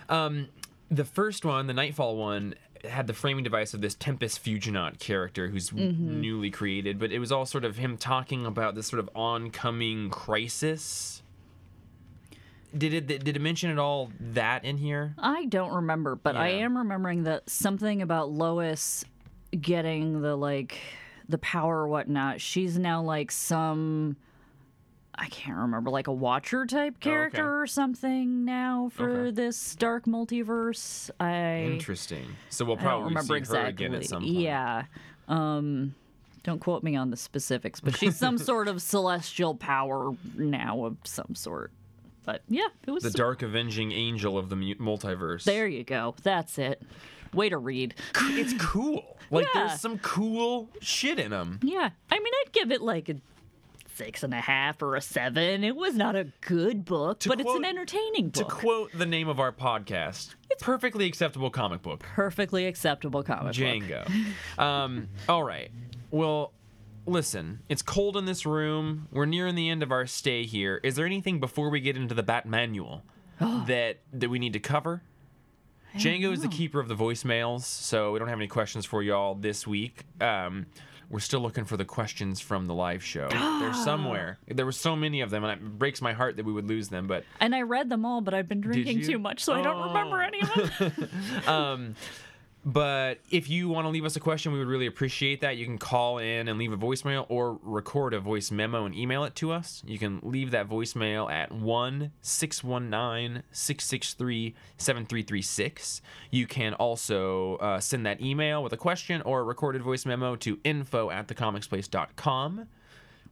that. Um, the first one, the Nightfall one, had the framing device of this Tempus Fuginaut character who's Mm-hmm. newly created, but it was all sort of him talking about this sort of oncoming crisis. Did it did it mention at all that in here? I don't remember. But I am remembering that something about Lois getting the like the power or whatnot. She's now like some. I can't remember, like a Watcher type character or something now for Oh, Okay. this dark multiverse. I Interesting. So we'll probably remember see exactly. her again at some point. Yeah. Um, don't quote me on the specifics, but she's some sort of celestial power now of some sort. But yeah, it was The dark avenging angel of the multiverse. there. You go. That's it. Way to read. It's cool. Like Yeah. there's some cool shit in them. Yeah, I mean, I'd give it like a six and a half or a seven. It was not a good book, but it's an entertaining book. To quote the name of our podcast, it's perfectly acceptable comic book. Perfectly acceptable comic book. Django. Um, all right. Well, listen, it's cold in this room. We're nearing the end of our stay here. Is there anything before we get into the Batman Annual that that we need to cover? Django is the keeper of the voicemails, so we don't have any questions for y'all this week. Um, we're still looking for the questions from the live show. They're somewhere. There were so many of them, and it breaks my heart that we would lose them. But And I read them all, but I've been drinking too much, so I don't remember Oh. any of them. um, but if you want to leave us a question, we would really appreciate that. You can call in and leave a voicemail or record a voice memo and email it to us. You can leave that voicemail at 1 619 663 7336. You can also uh, send that email with a question or a recorded voice memo to info at thecomicsplace.com.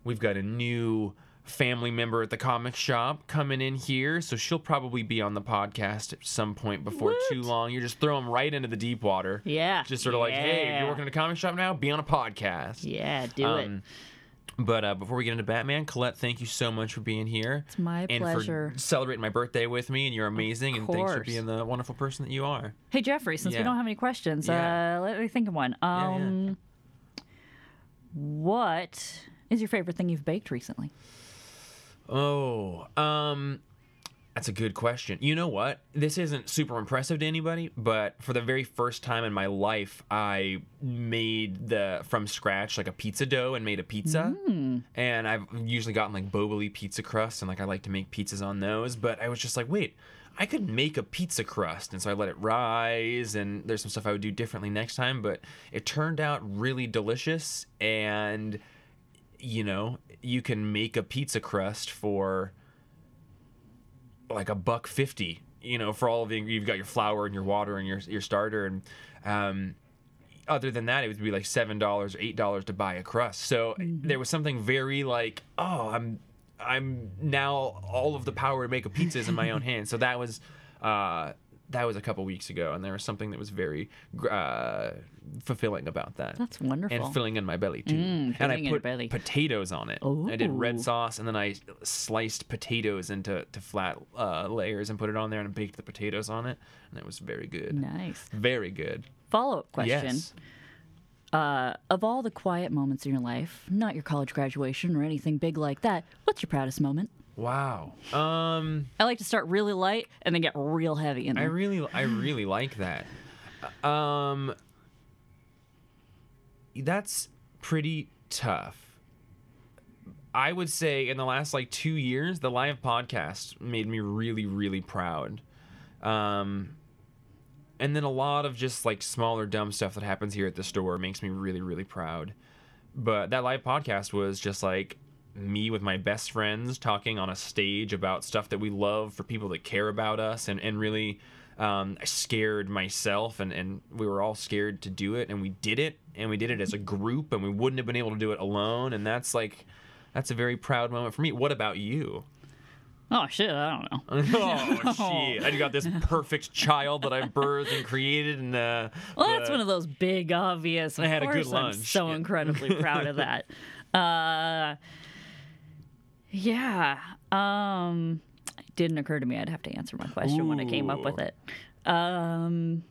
We've got a new family member at the comic shop coming in here, so she'll probably be on the podcast at some point before too long. You just throw them right into the deep water. Yeah. Just sort of like, hey, if you're working at a comic shop now, be on a podcast. yeah, do it. Um, But uh, before we get into Batman, Colette, thank you so much for being here. It's my and pleasure. for celebrating my birthday with me, and you're amazing. And thanks for being the wonderful person that you are. Hey Jeffrey, since Yeah. we don't have any questions, Yeah. uh, let me think of one. yeah. Um, what is your favorite thing you've baked recently? Oh, um, that's a good question. You know what? This isn't super impressive to anybody, but for the very first time in my life, I made the from scratch like a pizza dough and made a pizza. And I've usually gotten like Boboli pizza crust, and like I like to make pizzas on those. But I was just like, wait. I could make a pizza crust, and so I let it rise. And there's some stuff I would do differently next time, but it turned out really delicious. And you know, you can make a pizza crust for like a buck fifty. You know, for all of the you've got your flour and your water and your your starter, and um, other than that, it would be like seven dollars or eight dollars to buy a crust. So there was something very like, oh, I'm I'm now all of the power to make a pizza is in my own hands. So that was. Uh, that was a couple weeks ago, and there was something that was very uh, fulfilling about that. That's wonderful. And filling in my belly too. Mm, and I filling in your put belly. potatoes on it. I did red sauce, and then I sliced potatoes into to flat uh, layers and put it on there and baked the potatoes on it, and it was very good. nice. Very good. Follow up question. Yes. Uh, of all the quiet moments in your life, not your college graduation or anything big like that, what's your proudest moment? Wow. Um, I like to start really light and then get real heavy in I really, I really like that. Um, that's pretty tough. I would say in the last like two years, the live podcast made me really, really proud. Um, and then a lot of just like smaller dumb stuff that happens here at the store makes me really, really proud. But that live podcast was just like me with my best friends talking on a stage about stuff that we love for people that care about us and, and really um, I scared myself and, and we were all scared to do it and we did it and we did it as a group and we wouldn't have been able to do it alone and that's like that's a very proud moment for me. What about you? Oh shit, I don't know. oh shit! I got this perfect child that I've birthed and created, and uh, Well, that's one of those big obvious. I had a good course I'm lunch. so Yeah. incredibly proud of that. Uh, yeah. Um, it didn't occur to me I'd have to answer my question when I came up with it. Um,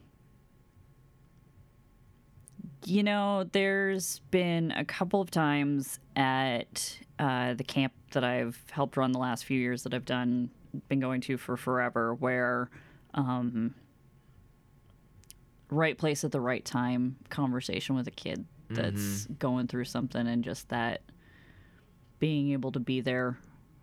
you know, there's been a couple of times at uh, the camp that I've helped run the last few years that I've done, been going to for forever, where um, right place at the right time conversation with a kid that's going through something and just that being able to be there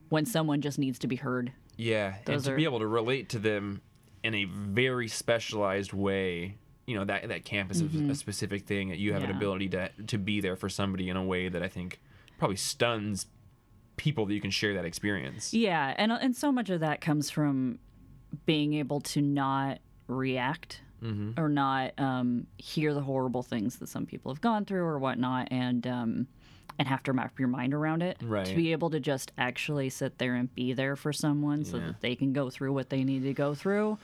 when someone just needs to be heard. Yeah, and to are- be able to relate to them in a very specialized way. You know that that camp is a, a specific thing that you have an Mm-hmm. Ability to to be there for somebody in a way that I think probably stuns people that you can share that experience. Yeah, and and so much of that comes from being able to not react Mm-hmm. or not um, hear the horrible things that some people have gone through or whatnot, and um, and have to wrap your mind around it. Right. To be able to just actually sit there and be there for someone so that they can go through what they need to go through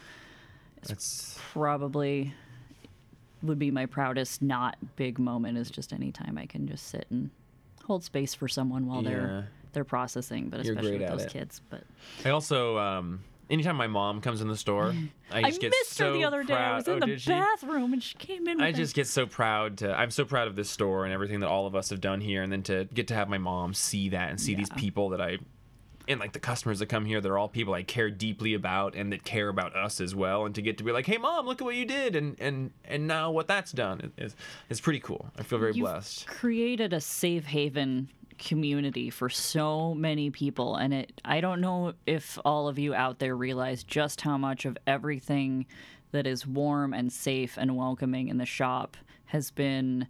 That's probably would be my proudest not big moment is just anytime I can just sit and hold space for someone while Yeah. they're their processing, but You're especially with those it. kids. But I also, um, anytime my mom comes in the store, I I just get missed so her the other day. I proud- was in Oh, the did she? bathroom and she came in. I with just get so proud to. I'm so proud of this store and everything that all of us have done here, and then to get to have my mom see that and see these people that I, and like the customers that come here, they're all people I care deeply about and that care about us as well, and to get to be like, hey mom, look at what you did, and and and now what that's done is is pretty cool. I feel very You've blessed. created a safe haven community for so many people and it I don't know if all of you out there realize just how much of everything that is warm and safe and welcoming in the shop has been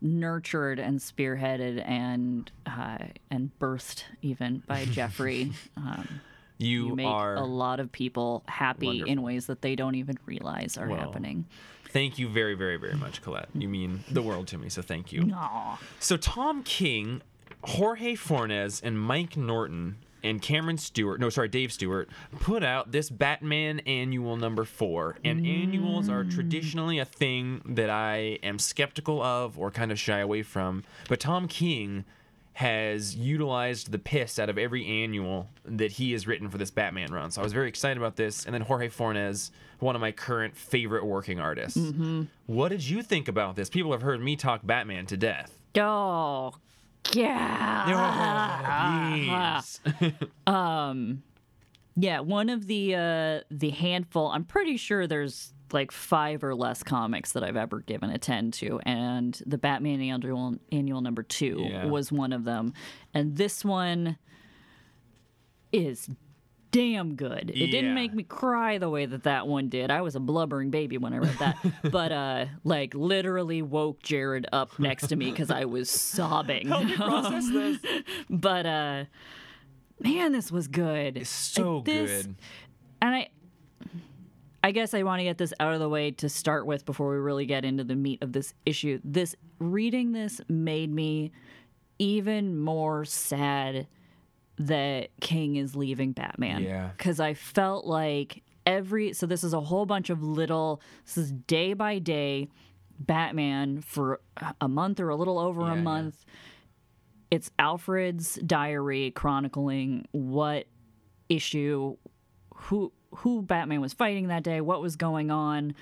nurtured and spearheaded and uh, and birthed even by Jeffrey. Um, You, you make a lot of people happy in ways that they don't even realize are Well, happening. Thank you very, very, very much, Colette. You mean the world to me, so thank you. Aw. So Tom King, Jorge Fornes, and Mike Norton and Cameron Stewart, no, sorry, Dave Stewart, put out this Batman annual number four. And annuals are traditionally a thing that I am skeptical of or kind of shy away from. But Tom King has utilized the piss out of every annual that he has written for this Batman run. So I was very excited about this. And then Jorge Fornes, one of my current favorite working artists. Mm-hmm. What did you think about this? People have heard me talk Batman to death. Oh, yeah. Yes. Yeah, one of the uh the handful, I'm pretty sure there's like five or less comics that I've ever given a 10 to and the Batman annual annual number 2 Yeah. was one of them. And this one is damn good. It Yeah. didn't make me cry the way that that one did. I was a blubbering baby when I read that. but uh like literally woke Jared up next to me cuz I was sobbing. Help me process this. but uh man, this was good. It's so Like, this- good. and I I guess I want to get this out of the way to start with before we really get into the meat of this issue. This reading this made me even more sad that King is leaving Batman. Yeah. Cuz I felt like every so this is a whole bunch of little this is day by day Batman for a month or a little over Yeah, a yeah. month. It's Alfred's diary chronicling what issue who who Batman was fighting that day, what was going on.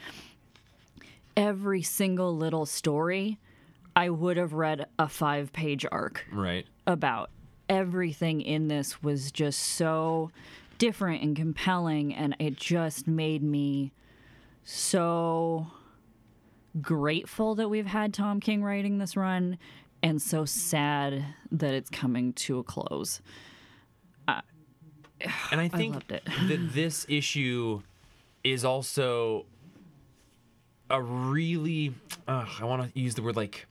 Every single little story, I would have read a five page arc Right. about. Everything in this was just so different and compelling, and it just made me so grateful that we've had Tom King writing this run, and so sad that it's coming to a close. And I think loved it. that this issue is also a really, uh, I want to use the word like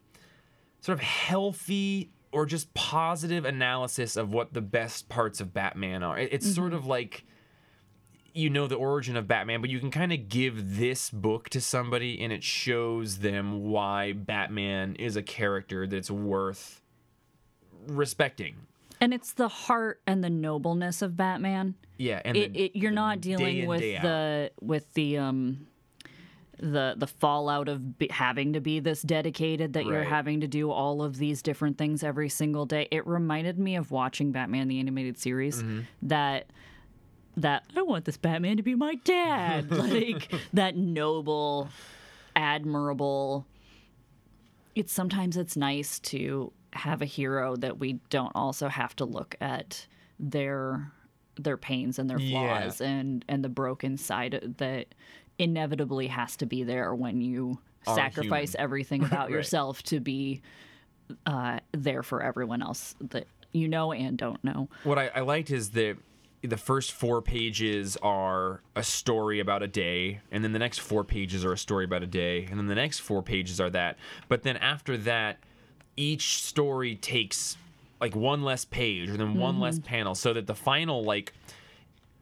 sort of healthy or just positive analysis of what the best parts of Batman are. It- It's sort of like you know the origin of Batman, but you can kind of give this book to somebody and it shows them why Batman is a character that's worth respecting. And it's the heart and the nobleness of Batman. Yeah, and It, the- it, you're not dealing with the with the um the the fallout of be, having to be this dedicated that you're having to do all of these different things every single day. It reminded me of watching Batman the animated series Mm-hmm. that that I want this Batman to be my dad. like that noble, admirable. It's sometimes it's nice to have a hero that we don't also have to look at their their pains and their Yeah. flaws and and the broken side that inevitably has to be there when you Are sacrifice human. everything about Right. yourself to be uh, there for everyone else that you know and don't know. what I, I liked is that the first four pages are a story about a day, and then the next four pages are a story about a day, and then the next four pages are that. But then after that, each story takes like one less page or then one less panel, so that the final like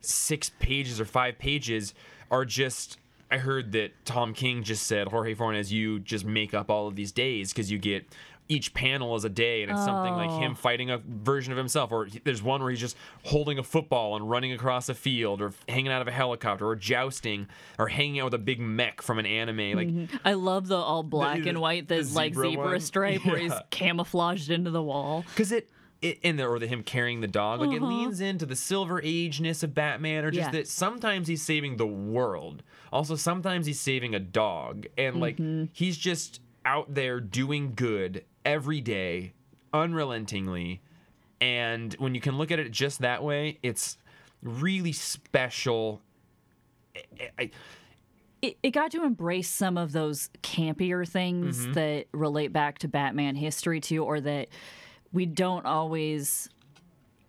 six pages or five pages are just. I heard that Tom King just said, Jorge Fornes, you just make up all of these days because you get each panel is a day and it's something like him oh. fighting a version of himself. Or he- there's one where he's just holding a football and running across a field or hanging out of a helicopter or jousting or hanging out with a big mech from an anime. Like, mm-hmm. I love the all black the- and white, the, like zebra stripe where he's camouflaged into the wall. because it, it, in the or the him carrying the dog, like it leans into the silver ageness of Batman, or just Uh-huh. That sometimes he's saving the world. Also, sometimes he's saving a dog, and like Mm-hmm. he's just out there doing good every day, unrelentingly. And when you can look at it just that way, it's really special. I- I, it, it got to embrace some of those campier things Mm-hmm. that relate back to Batman history too, or that we don't always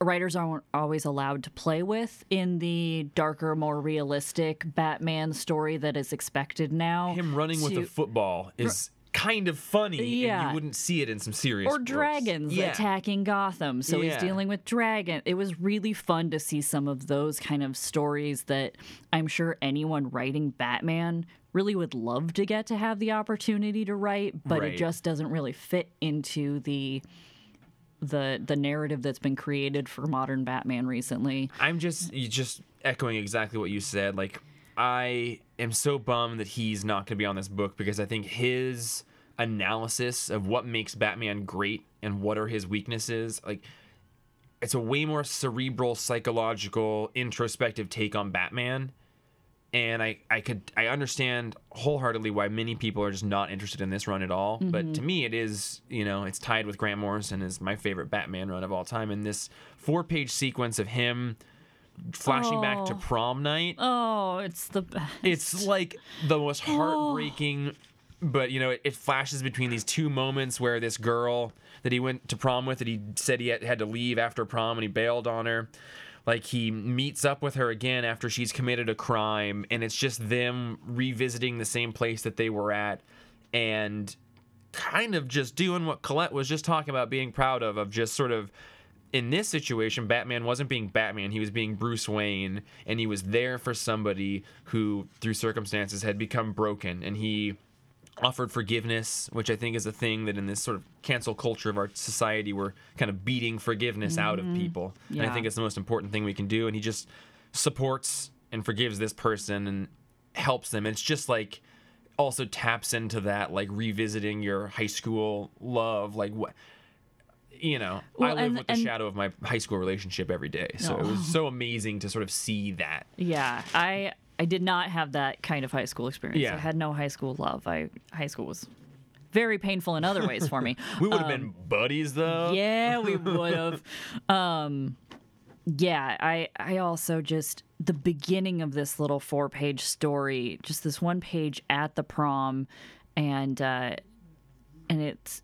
writers aren't always allowed to play with in the darker, more realistic Batman story that is expected now. him running with a football is kind of funny, and Yeah. you wouldn't see it in some serious or dragons Yeah. attacking Gotham. So he's dealing with dragon. It was really fun to see some of those kind of stories that I'm sure anyone writing Batman really would love to get to have the opportunity to write, but Right. it just doesn't really fit into the the the narrative that's been created for modern Batman recently. I'm just just echoing exactly what you said. Like I am so bummed that he's not going to be on this book because I think his analysis of what makes Batman great and what are his weaknesses, like it's a way more cerebral, psychological, introspective take on Batman. And I, I could I understand wholeheartedly why many people are just not interested in this run at all. But mm-hmm. to me it is, you know, it's tied with Grant Morrison as my favorite Batman run of all time. And this four page sequence of him flashing back to Oh. prom night Oh, it's the best. it's like the most oh. heartbreaking but you know it, it flashes between these two moments where this girl that he went to prom with that he said he had, had to leave after prom and he bailed on her like he meets up with her again after she's committed a crime and it's just them revisiting the same place that they were at and kind of just doing what Colette was just talking about being proud of of just sort of in this situation Batman wasn't being Batman he was being Bruce Wayne and he was there for somebody who through circumstances had become broken and he offered forgiveness which I think is a thing that in this sort of cancel culture of our society we're kind of beating forgiveness out of mm-hmm. people. And I think it's the most important thing we can do. And he just supports and forgives this person and helps them. It's just like also taps into that like revisiting your high school love like what you know i live and- with the shadow of my high school relationship every day. So it was so amazing to sort of see that. Yeah, I I did not have that kind of high school experience. Yeah. I had no high school love. I high school was very painful in other ways for me. we would have been buddies though Um, yeah, we would have. Um, yeah, I I also just the beginning of this little four page story, just this one page at the prom, and uh, and it's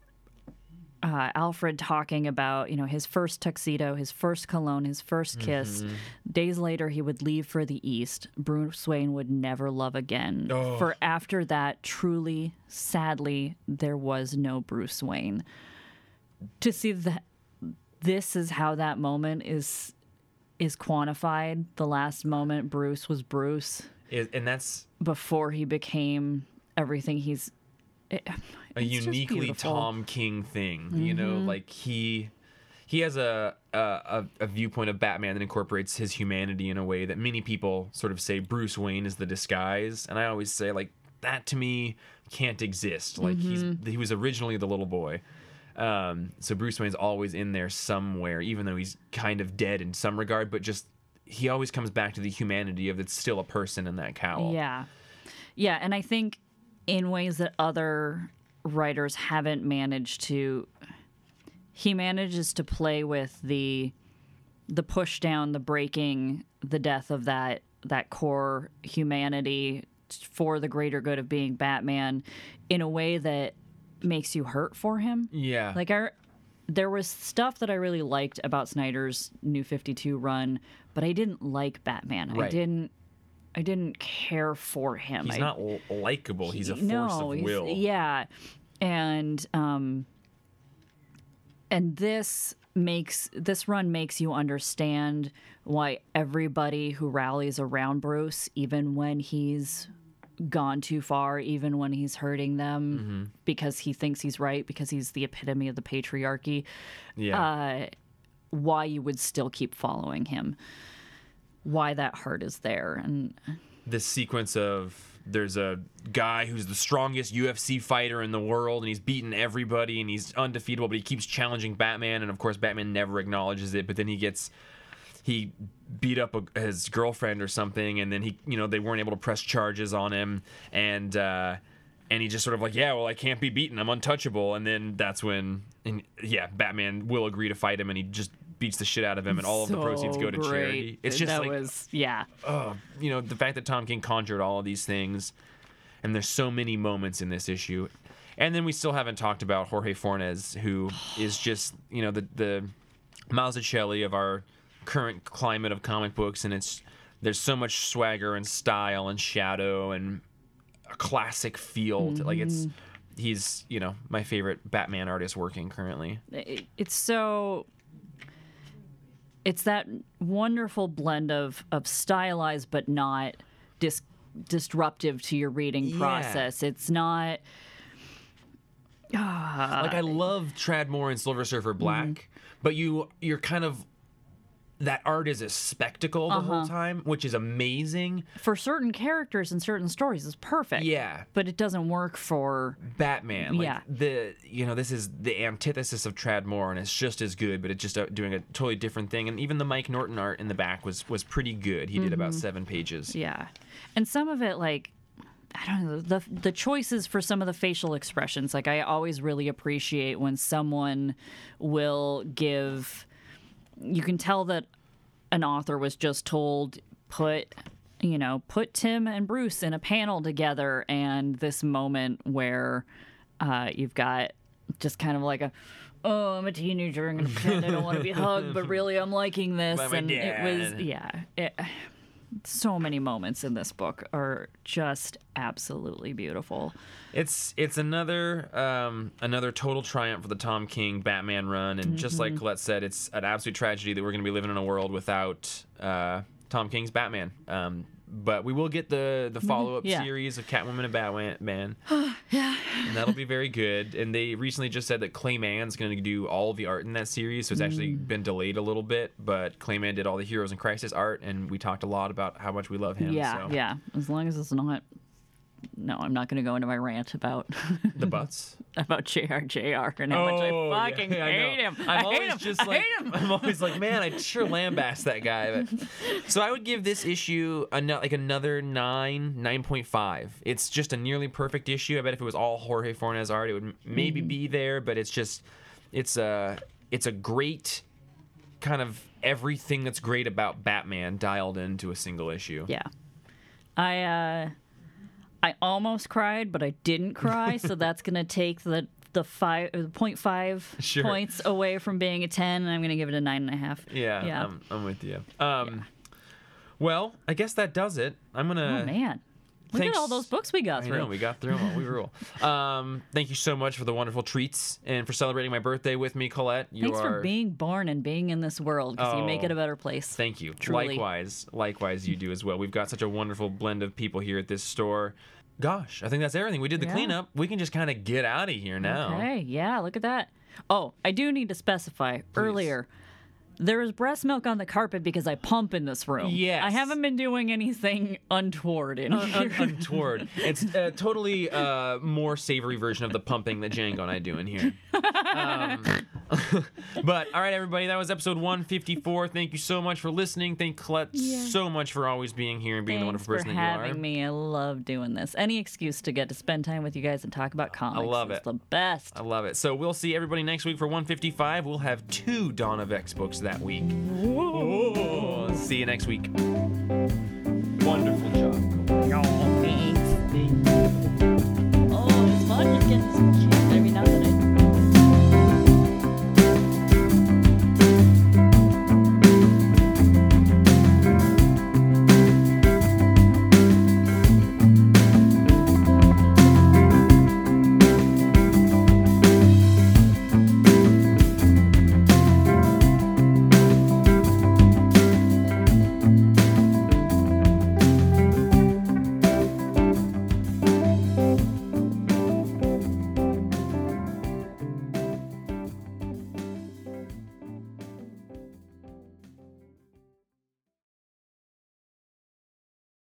uh, Alfred talking about you know his first tuxedo, his first cologne, his first kiss. Days later, he would leave for the east. Bruce Wayne would never love again. For after that, truly, sadly, there was no Bruce Wayne. To see that this is how that moment is is quantified. The last moment Bruce was Bruce Is- and that's before he became everything he's. it- a uniquely. Mm-hmm. tom king thing you know like he he has a, a a a viewpoint of batman that incorporates his humanity in a way that many people sort of say bruce wayne is the disguise and i always say like that to me can't exist like Mm-hmm. he's he was originally the little boy um, so Bruce Wayne's always in there somewhere, even though he's kind of dead in some regard. But just he always comes back to the humanity of it's still a person in that cowl. Yeah. Yeah. And I think in ways that other writers haven't managed to, he manages to play with the the push down, the breaking, the death of that that core humanity for the greater good of being Batman in a way that makes you hurt for him. Yeah. Like I, there was stuff that I really liked about Snyder's New Fifty Two run, but I didn't like Batman. I Right. didn't. I didn't care for him. he's I, not l- likable. He's a force no, of will. Yeah, and um, and this makes this run makes you understand why everybody who rallies around Bruce, even when he's gone too far, even when he's hurting them Mm-hmm. because he thinks he's right, because he's the epitome of the patriarchy, Yeah. uh, why you would still keep following him, why that heart is there, and this sequence of there's a guy who's the strongest UFC fighter in the world, and he's beaten everybody, and he's undefeatable, but he keeps challenging Batman, and of course Batman never acknowledges it. But then he gets he beat up a, his girlfriend or something, and then he you know they weren't able to press charges on him, and uh, and he just sort of like yeah, well I can't be beaten, I'm untouchable, and then that's when and yeah, Batman will agree to fight him, and he just beats the shit out of him, and all of the proceeds go to So charity. It's just that like was yeah. oh, you know, the fact that Tom King conjured all of these things, and there's so many moments in this issue. And then we still haven't talked about Jorge Fornes, who is just, you know, the the Mazzucchelli of our current climate of comic books, and it's there's so much swagger and style and shadow and a classic feel. To, like it's mm-hmm. he's, you know, my favorite Batman artist working currently. it's so it's that wonderful blend of of stylized but not dis- disruptive to your reading Yeah. process. It's not like I ah. love Tradd Moore and Silver Surfer Black, mm-hmm. but you you're kind of that art is a spectacle the whole time, which is amazing. for certain characters and certain stories it's perfect Yeah. but it doesn't work for Batman, like Yeah. the you know this is the antithesis of Tradd Moore, and it's just as good, but it's just uh, doing a totally different thing. And even the Mike Norton art in the back was was pretty good. He did about seven pages. yeah and some of it like I don't know the the choices for some of the facial expressions. Like I always really appreciate when someone will give. You can tell that an author was just told put you know put Tim and Bruce in a panel together, and this moment where uh, you've got just kind of like a. Oh, I'm a teenager. I'm gonna pretend I don't want to be hugged, but really I'm liking this. And it was, yeah. It, so many moments in this book are just absolutely beautiful. It's it's another um, another total triumph for the Tom King Batman run, and just like Colette said, it's an absolute tragedy that we're going to be living in a world without uh, Tom King's Batman. Um, but we will get the the follow up Yeah. series of Catwoman and Batman, Yeah. and that'll be very good. And they recently just said that Clay Mann's going to do all the art in that series, so it's actually Mm. been delayed a little bit. But Clay Mann did all the Heroes in Crisis art, and we talked a lot about how much we love him. Yeah, so. yeah. As long as it's not. No, I'm not going to go into my rant about the butts. about JRJR and how much I Oh, yeah, fucking I hate him. I'm I hate him. just I like hate him. I'm always like, man, I sure lambast that guy. But... So I would give this issue a, like another nine, nine point five. It's just a nearly perfect issue. I bet if it was all Jorge Fornes art, it would maybe Mm-hmm. be there. But it's just, it's a, it's a great kind of everything that's great about Batman dialed into a single issue. Yeah. I uh I almost cried, but I didn't cry, so that's gonna take the the five the point five Sure. points away from being a ten, and I'm gonna give it a nine and a half. Yeah, Yeah. I'm, I'm with you. Um, well, I guess that does it. I'm gonna. oh man. Look thanks- at all those books we got I through. know we got through them. We rule. Um, thank you so much for the wonderful treats and for celebrating my birthday with me, Colette. You Thanks are. for being born and being in this world because you make Oh, it a better place. Thank you. Truly. Likewise, likewise, you do as well. We've got such a wonderful blend of people here at this store. Gosh, I think that's everything. We did the Yeah. cleanup. We can just kind of get out of here now. Okay, yeah, look at that. Oh, I do need to specify earlier. There is breast milk on the carpet because I pump in this room. Yes. I haven't been doing anything untoward in Un- here. untoward. It's a totally uh, more savory version of the pumping that Django and I do in here. Um, but all right, everybody, that was episode 154. Thank you so much for listening. Thank Colette so much for always being here and being the wonderful person that you are. having me. I love doing this. Any excuse to get to spend time with you guys and talk about comics. I love is it. the best. I love it. So we'll see everybody next week for 155. We'll have two Dawn of X books that week. Whoa. See you next week. Wonderful job. Y'all, thanks. Oh, getting some